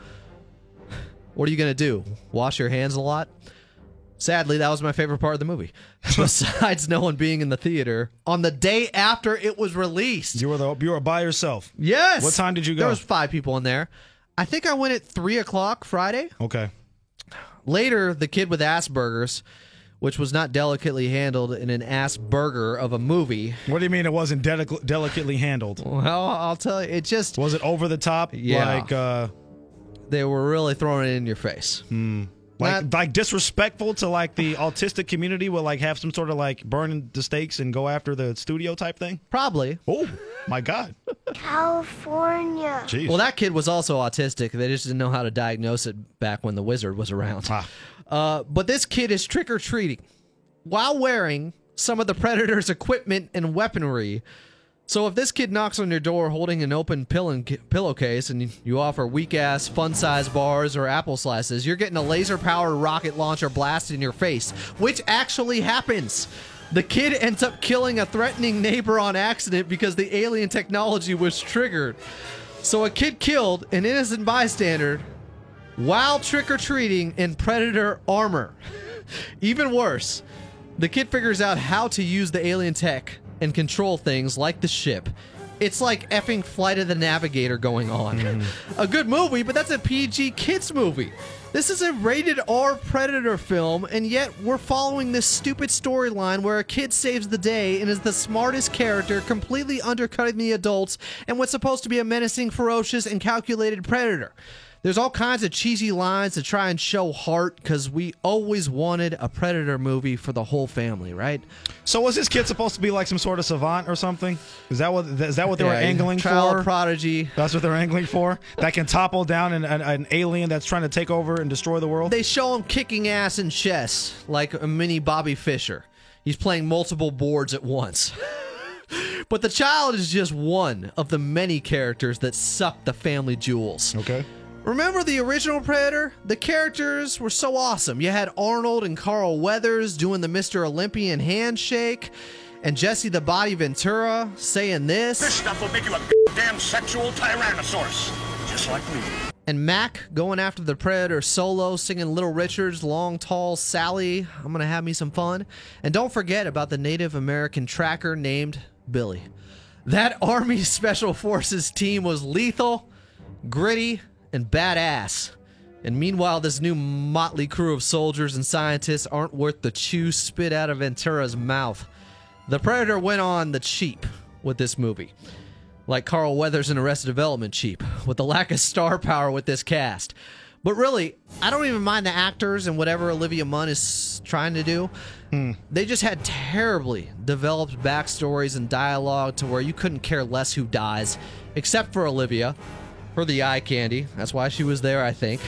I: what are you going to do? Wash your hands a lot? Sadly, that was my favorite part of the movie. *laughs* Besides no one being in the theater on the day after it was released.
F: You were the, you were by yourself.
I: Yes.
F: What time did you go?
I: There was five people in there. I think I went at three o'clock Friday.
F: Okay.
I: Later, the kid with Asperger's, which was not delicately handled in an Asperger of a movie.
F: What do you mean it wasn't delic- delicately handled?
I: Well, I'll tell you, it just
F: was it over the top.
I: Yeah.
F: Like uh,
I: they were really throwing it in your face.
F: Hmm. Like, like disrespectful to like the autistic community will like have some sort of like burn the stakes and go after the studio type thing.
I: Probably.
F: Oh my god.
N: California.
F: Jeez.
I: Well, that kid was also autistic. They just didn't know how to diagnose it back when the wizard was around.
F: Ah.
I: Uh, but this kid is trick or treating while wearing some of the Predator's equipment and weaponry. So if this kid knocks on your door holding an open pill- pillowcase and you offer weak ass fun size bars or apple slices, you're getting a laser powered rocket launcher blasted in your face, which actually happens. The kid ends up killing a threatening neighbor on accident because the alien technology was triggered. So a kid killed an innocent bystander while trick or treating in predator armor. *laughs* Even worse, the kid figures out how to use the alien tech and control things like the ship. It's like effing Flight of the Navigator going on. Mm-hmm. *laughs* a good movie, but that's a PG kids movie. This is a rated R Predator film, and yet we're following this stupid storyline where a kid saves the day and is the smartest character, completely undercutting the adults and what's supposed to be a menacing, ferocious, and calculated predator. There's all kinds of cheesy lines to try and show heart because we always wanted a Predator movie for the whole family, right?
F: So was this kid supposed to be like some sort of savant or something? Is that what is that what they were
I: Yeah,
F: angling
I: child
F: for?
I: prodigy.
F: That's what they're angling for. That can topple down an, an, an alien that's trying to take over and destroy the world.
I: They show him kicking ass in chess like a mini Bobby Fischer. He's playing multiple boards at once. *laughs* but the child is just one of the many characters that suck the family jewels.
F: Okay.
I: Remember the original Predator? The characters were so awesome. You had Arnold and Carl Weathers doing the Mr. Olympian handshake, and Jesse the Body Ventura saying this.
J: This stuff will make you a damn sexual tyrannosaurus, just like me.
I: And Mac going after the Predator solo, singing Little Richard's Long Tall Sally. I'm to have me some fun. And don't forget about the Native American tracker named Billy. That Army *laughs* Special Forces team was lethal, gritty, and badass. And meanwhile, this new motley crew of soldiers and scientists aren't worth the chew spit out of Ventura's mouth. The Predator went on the cheap with this movie like Carl Weathers in Arrested Development cheap, with the lack of star power with this cast. But really, I don't even mind the actors and whatever Olivia Munn is trying to do. Hmm. They just had terribly developed backstories and dialogue to where you couldn't care less who dies, except for Olivia, for the eye candy. That's why she was there, I think.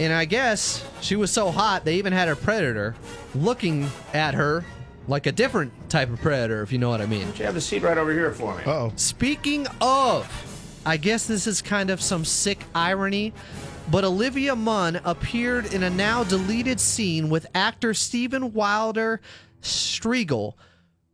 I: And I guess she was so hot, they even had a predator looking at her like a different type of predator, if you know what I mean.
O: You have a seat right over here for me.
F: oh.
I: Speaking of, I guess this is kind of some sick irony, but Olivia Munn appeared in a now deleted scene with actor Steven Wilder Striegel,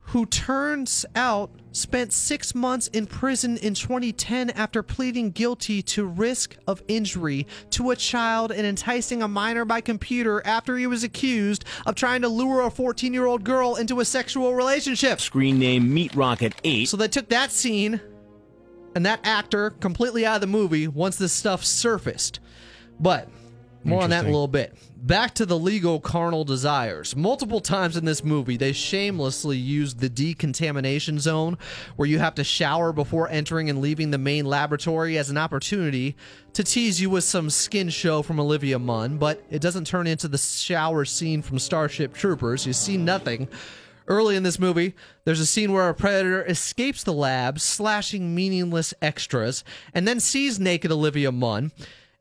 I: who turns out spent six months in prison in 2010 after pleading guilty to risk of injury to a child and enticing a minor by computer after he was accused of trying to lure a 14 year old girl into a sexual relationship.
P: Screen name Meat Rocket 8.
I: So they took that scene and that actor completely out of the movie once this stuff surfaced. But more on that in a little bit. Back to the legal carnal desires. Multiple times in this movie, they shamelessly used the decontamination zone, where you have to shower before entering and leaving the main laboratory, as an opportunity to tease you with some skin show from Olivia Munn, but it doesn't turn into the shower scene from Starship Troopers. You see nothing. Early in this movie, there's a scene where a predator escapes the lab, slashing meaningless extras, and then sees naked Olivia Munn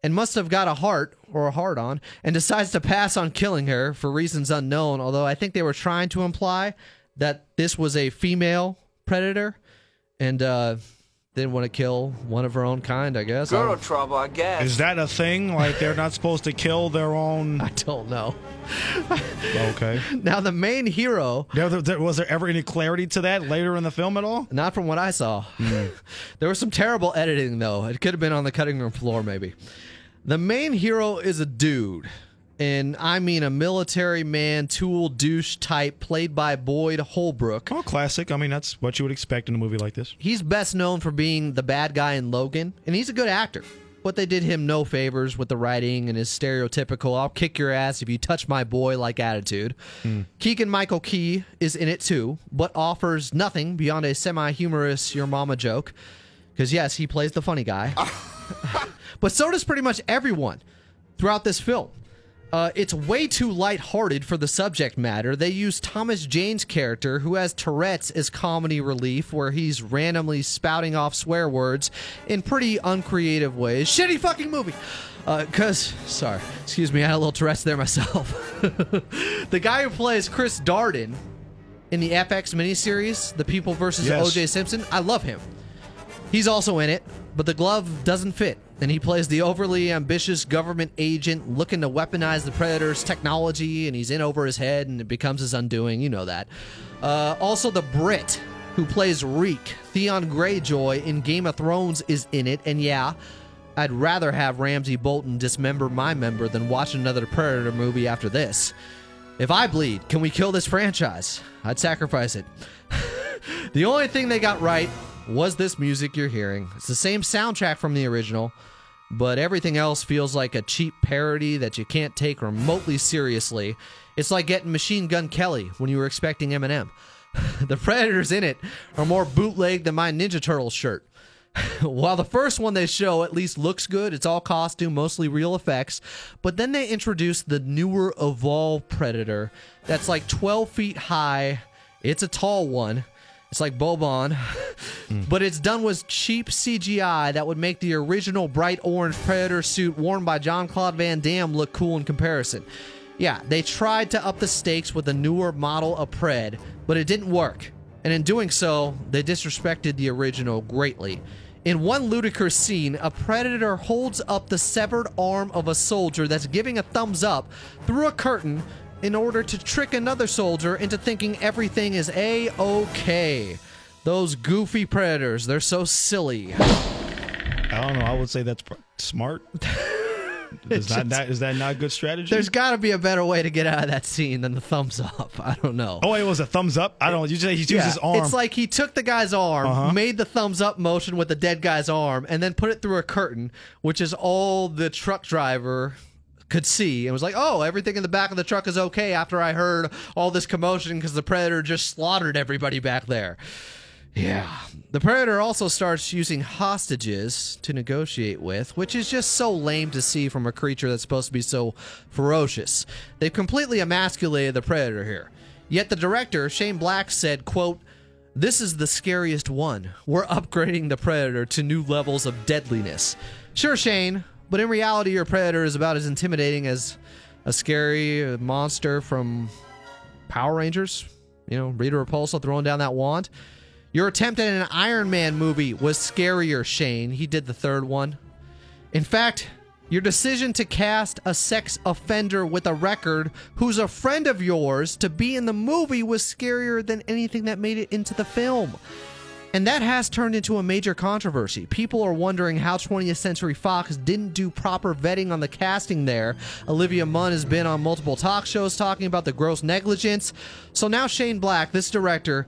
I: and must have got a heart or a heart on and decides to pass on killing her for reasons unknown. Although I think they were trying to imply that this was a female predator and uh, didn't want to kill one of her own kind, I guess.
K: Girl
I: don't,
K: trouble, I guess.
F: Is that a thing? Like they're not supposed to kill their own? *laughs*
I: I don't know. *laughs*
F: Okay.
I: Now, the main hero.
F: There, there- was there ever any clarity to that later in the film at all?
I: Not from what I saw. *laughs* there was some terrible editing, though. It could have been on the cutting room floor, maybe. The main hero is a dude. And I mean a military man, tool douche type, played by Boyd Holbrook.
F: Oh, classic. I mean, that's what you would expect in a movie like this.
I: He's best known for being the bad guy in Logan, and he's a good actor. But they did him no favors with the writing and his stereotypical "I'll kick your ass if you touch my boy" like attitude. Hmm. Keegan Michael Key is in it too, but offers nothing beyond a semi-humorous "your mama" joke. Because yes, he plays the funny guy, *laughs* but so does pretty much everyone throughout this film. Uh, it's way too lighthearted for the subject matter. They use Thomas Jane's character, who has Tourette's, as comedy relief, where he's randomly spouting off swear words in pretty uncreative ways. Shitty fucking movie. Because, sorry, excuse me, I had a little Tourette's there myself. *laughs* the guy who plays Chris Darden in the FX miniseries, The People versus
F: Yes.
I: O.J. Simpson, I love him. He's also in it, but the glove doesn't fit. And he plays the overly ambitious government agent looking to weaponize the Predator's technology, and he's in over his head, and it becomes his undoing. You know that. Uh, also, the Brit who plays Reek, Theon Greyjoy in Game of Thrones, is in it. And yeah, I'd rather have Ramsay Bolton dismember my member than watch another Predator movie after this. If I bleed, can we kill this franchise? I'd sacrifice it. *laughs* the only thing they got right was this music you're hearing. It's the same soundtrack from the original, but everything else feels like a cheap parody that you can't take remotely seriously. It's like getting Machine Gun Kelly when you were expecting Eminem. *laughs* the Predators in it are more bootleg than my Ninja Turtles shirt. *laughs* While the first one they show at least looks good, it's all costume, mostly real effects. But then they introduce the newer Evolve Predator that's like 12 feet high. It's a tall one. It's like Bobon, *laughs* but it's done with cheap CGI that would make the original bright orange Predator suit worn by Jean-Claude Van Damme look cool in comparison. Yeah, they tried to up the stakes with a newer model of Pred, but it didn't work. And in doing so, they disrespected the original greatly. In one ludicrous scene, a predator holds up the severed arm of a soldier that's giving a thumbs up through a curtain in order to trick another soldier into thinking everything is a okay. Those goofy predators, they're so silly.
F: I don't know. I would say that's pr- smart. *laughs* Is that, that is that not good strategy?
I: There's got to be a better way to get out of that scene than the thumbs up. I don't know.
F: oh, it was a thumbs up. I don't. know. You say he used his arm.
I: It's like he took the guy's arm,
F: Uh-huh.
I: made the thumbs up motion with the dead guy's arm, and then put it through a curtain, which is all the truck driver could see and was like, "Oh, everything in the back of the truck is okay." After I heard all this commotion because the predator just slaughtered everybody back there. Yeah. The Predator also starts using hostages to negotiate with, which is just so lame to see from a creature that's supposed to be so ferocious. They've completely emasculated the Predator here. Yet the director, Shane Black, said, quote, This is the scariest one. We're upgrading the Predator to new levels of deadliness. Sure, Shane, but in reality, your predator is about as intimidating as a scary monster from Power Rangers. You know, Rita Repulsa throwing down that wand. Your attempt at an Iron Man movie was scarier, Shane. He did the third one. In fact, your decision to cast a sex offender with a record who's a friend of yours to be in the movie was scarier than anything that made it into the film. And that has turned into a major controversy. People are wondering how 20th Century Fox didn't do proper vetting on the casting there. Olivia Munn has been on multiple talk shows talking about the gross negligence. So now Shane Black, this director,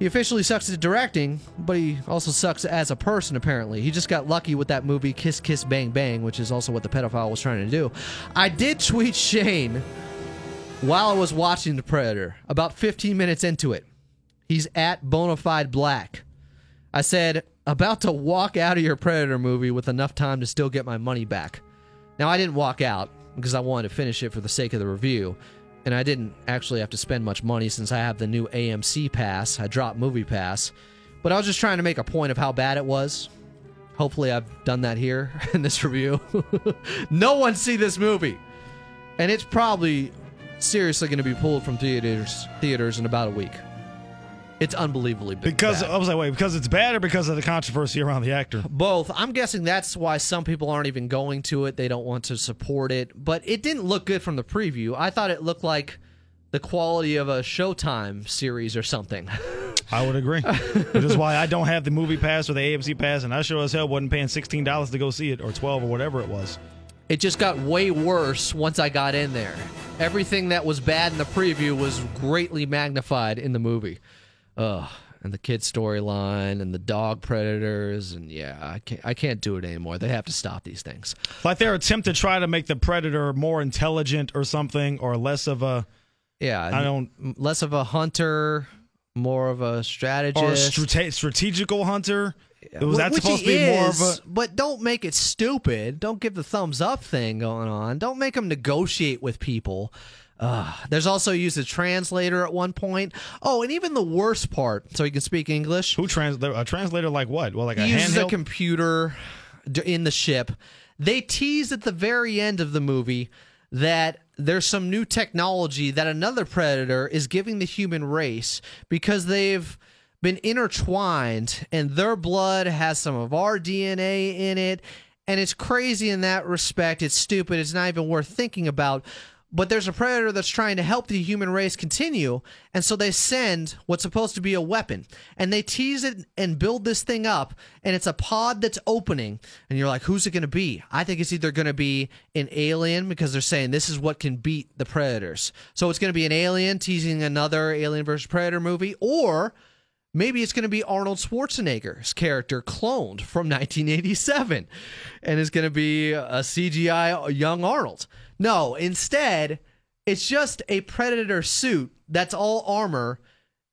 I: he officially sucks at directing, but he also sucks as a person, apparently. He just got lucky with that movie Kiss Kiss Bang Bang, which is also what the pedophile was trying to do. I did tweet Shane while I was watching The Predator, about 15 minutes into it. He's at Bonafide Black. I said, about to walk out of your Predator movie with enough time to still get my money back. Now, I didn't walk out because I wanted to finish it for the sake of the review, and I didn't actually have to spend much money since I have the new AMC pass. I dropped Movie Pass, but I was just trying to make a point of how bad it was. Hopefully, I've done that here *laughs* in this review. *laughs* no one see this movie, and it's probably seriously going to be pulled from theaters theaters in about a week. It's unbelievably bad.
F: Because I was like, wait, because it's bad or because of the controversy around the actor?
I: Both. I'm guessing that's why some people aren't even going to it. They don't want to support it. But it didn't look good from the preview. I thought it looked like the quality of a Showtime series or something. *laughs*
F: I would agree. Which is why I don't have the movie pass or the AMC pass, and I sure as hell wasn't paying sixteen dollars to go see it or twelve or whatever it was.
I: It just got way worse once I got in there. Everything that was bad in the preview was greatly magnified in the movie. Ugh. And the kid storyline and the dog predators and yeah, I can't I can't do it anymore. They have to stop these things.
F: Like their attempt to try to make the predator more intelligent or something, or less of a
I: Yeah,
F: I don't
I: less of a hunter, more of a strategist.
F: or strate- strategical hunter. Was that
I: Which
F: supposed to
I: he
F: be more of a?
I: But don't make it stupid. Don't give the thumbs up thing going on. Don't make them negotiate with people. Uh, there's also used a translator at one point. Oh, and even the worst part, so he can speak English.
F: Who trans a translator like what? Well, like a
I: He uses a
F: handheld.
I: computer in the ship. They tease at the very end of the movie that there's some new technology that another predator is giving the human race because they've been intertwined and their blood has some of our DNA in it. And it's crazy in that respect. It's stupid. It's not even worth thinking about. But there's a predator that's trying to help the human race continue. And so they send what's supposed to be a weapon. And they tease it and build this thing up. And it's a pod that's opening. And you're like, who's it going to be? I think it's either going to be an alien because they're saying this is what can beat the predators. So it's going to be an alien teasing another Alien versus Predator movie. Or Maybe it's going to be Arnold Schwarzenegger's character cloned from *laughs* 1987 and it's going to be a CGI young Arnold. No, instead, it's just a Predator suit that's all armor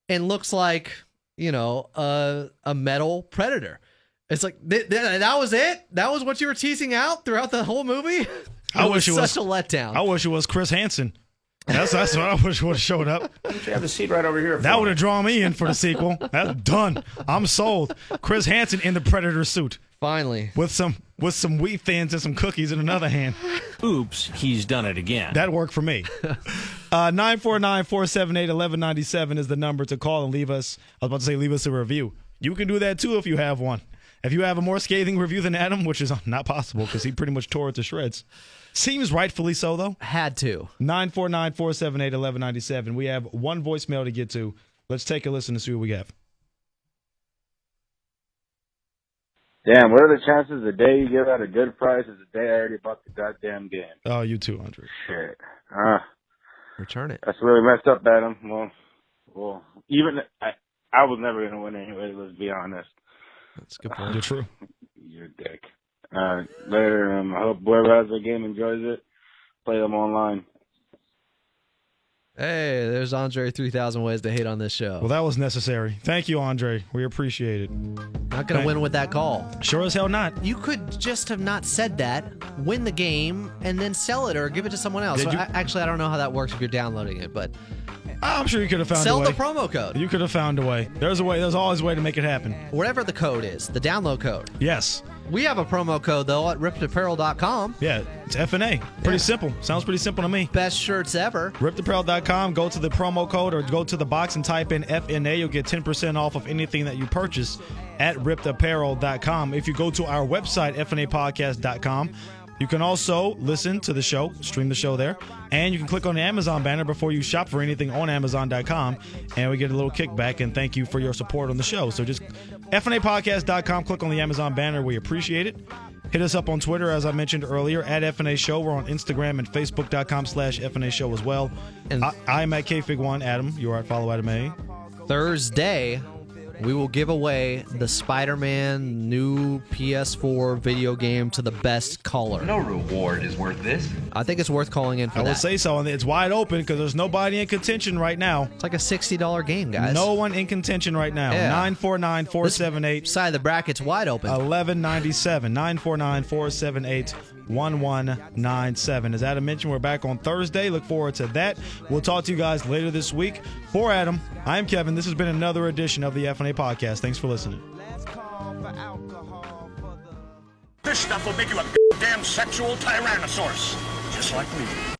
I: and looks like, you know, a, a metal Predator. It's like, th- th- that was it? That was what you were teasing out throughout the whole movie?
F: I *laughs*
I: It
F: wish it was
I: such
F: was
I: a letdown.
F: I wish it was Chris Hansen. That's that's what I wish would have showed up.
O: You have the seat right over here.
F: That would have drawn me in for the sequel. That's done. I'm sold. Chris Hansen in the Predator suit.
I: Finally.
F: With some with some wheat thins and some cookies in another hand.
P: Oops, he's done it again.
F: That worked for me. *laughs* Uh 949-478-1197 is the number to call and leave us. I was about to say leave us a review. You can do that too if you have one. If you have a more scathing review than Adam, which is *laughs* not possible because he pretty much tore it to shreds. Seems rightfully so though.
I: Had to.
F: 949-478-1197. We have one voicemail to get to. Let's take a listen to see what we have.
Q: Damn, what are the chances the day you give out a good price is the day I already bought the goddamn game?
F: Oh, you too, Andre.
Q: Shit. Ah,
I: Return it.
Q: that's really messed up, Adam. Well, well, even I, I was never gonna win anyway. Let's be honest.
I: That's a good point.
F: You're true. *laughs*
Q: You're a dick. Uh, later. Um, I hope whoever has the game enjoys it. Play them online.
I: Hey, there's Andre 3000 ways to hate on this show.
F: Well, that was necessary. Thank you, Andre. We appreciate it.
I: Not going to win with that call.
F: Sure as hell not.
I: You could just have not said that, win the game, and then sell it or give it to someone else.
F: Did you-
I: I- actually, I don't know how that works if you're downloading it, but
F: I'm sure you could have found
I: sell
F: a way.
I: the promo code.
F: You could have found a way. There's a way. There's always a way to make it happen.
I: Whatever the code is, the download code.
F: Yes.
I: We have a promo code though at rippedapparel.com.
F: Yeah, it's FNA. Pretty
I: Yeah.
F: simple. Sounds pretty simple to me.
I: Best shirts ever.
F: rippedapparel.com. Go to the promo code or go to the box and type in FNA. You'll get 10% off of anything that you purchase at rippedapparel.com. If you go to our website, FNAPodcast.com, you can also listen to the show, stream the show there, and you can click on the Amazon banner before you shop for anything on Amazon.com, and we get a little kickback and thank you for your support on the show. So just FNAPodcast.com, click on the Amazon banner. We appreciate it. Hit us up on Twitter, as I mentioned earlier, at FNA Show. We're on Instagram and Facebook.com slash FNA Show as well.
I: And
F: I, I'm at KFig1. Adam, you are at Follow Adam A.
I: Thursday, we will give away the Spider-Man new PS4 video game to the best caller.
O: No reward is worth this.
I: I think it's worth calling in for
F: I
I: that.
F: would say so, and it's wide open because there's nobody in contention right now.
I: It's like a $60 game, guys.
F: No one in contention right now.
I: Yeah.
F: 949 478
I: Side of the bracket's wide open.
F: 1197. 949 478 1197. As Adam mentioned, we're back on Thursday. Look forward to that. We'll talk to you guys later this week. For Adam, I'm Kevin. This has been another edition of the FNA Podcast. Thanks for listening.
J: This stuff will make you a damn sexual tyrannosaurus. Just like me.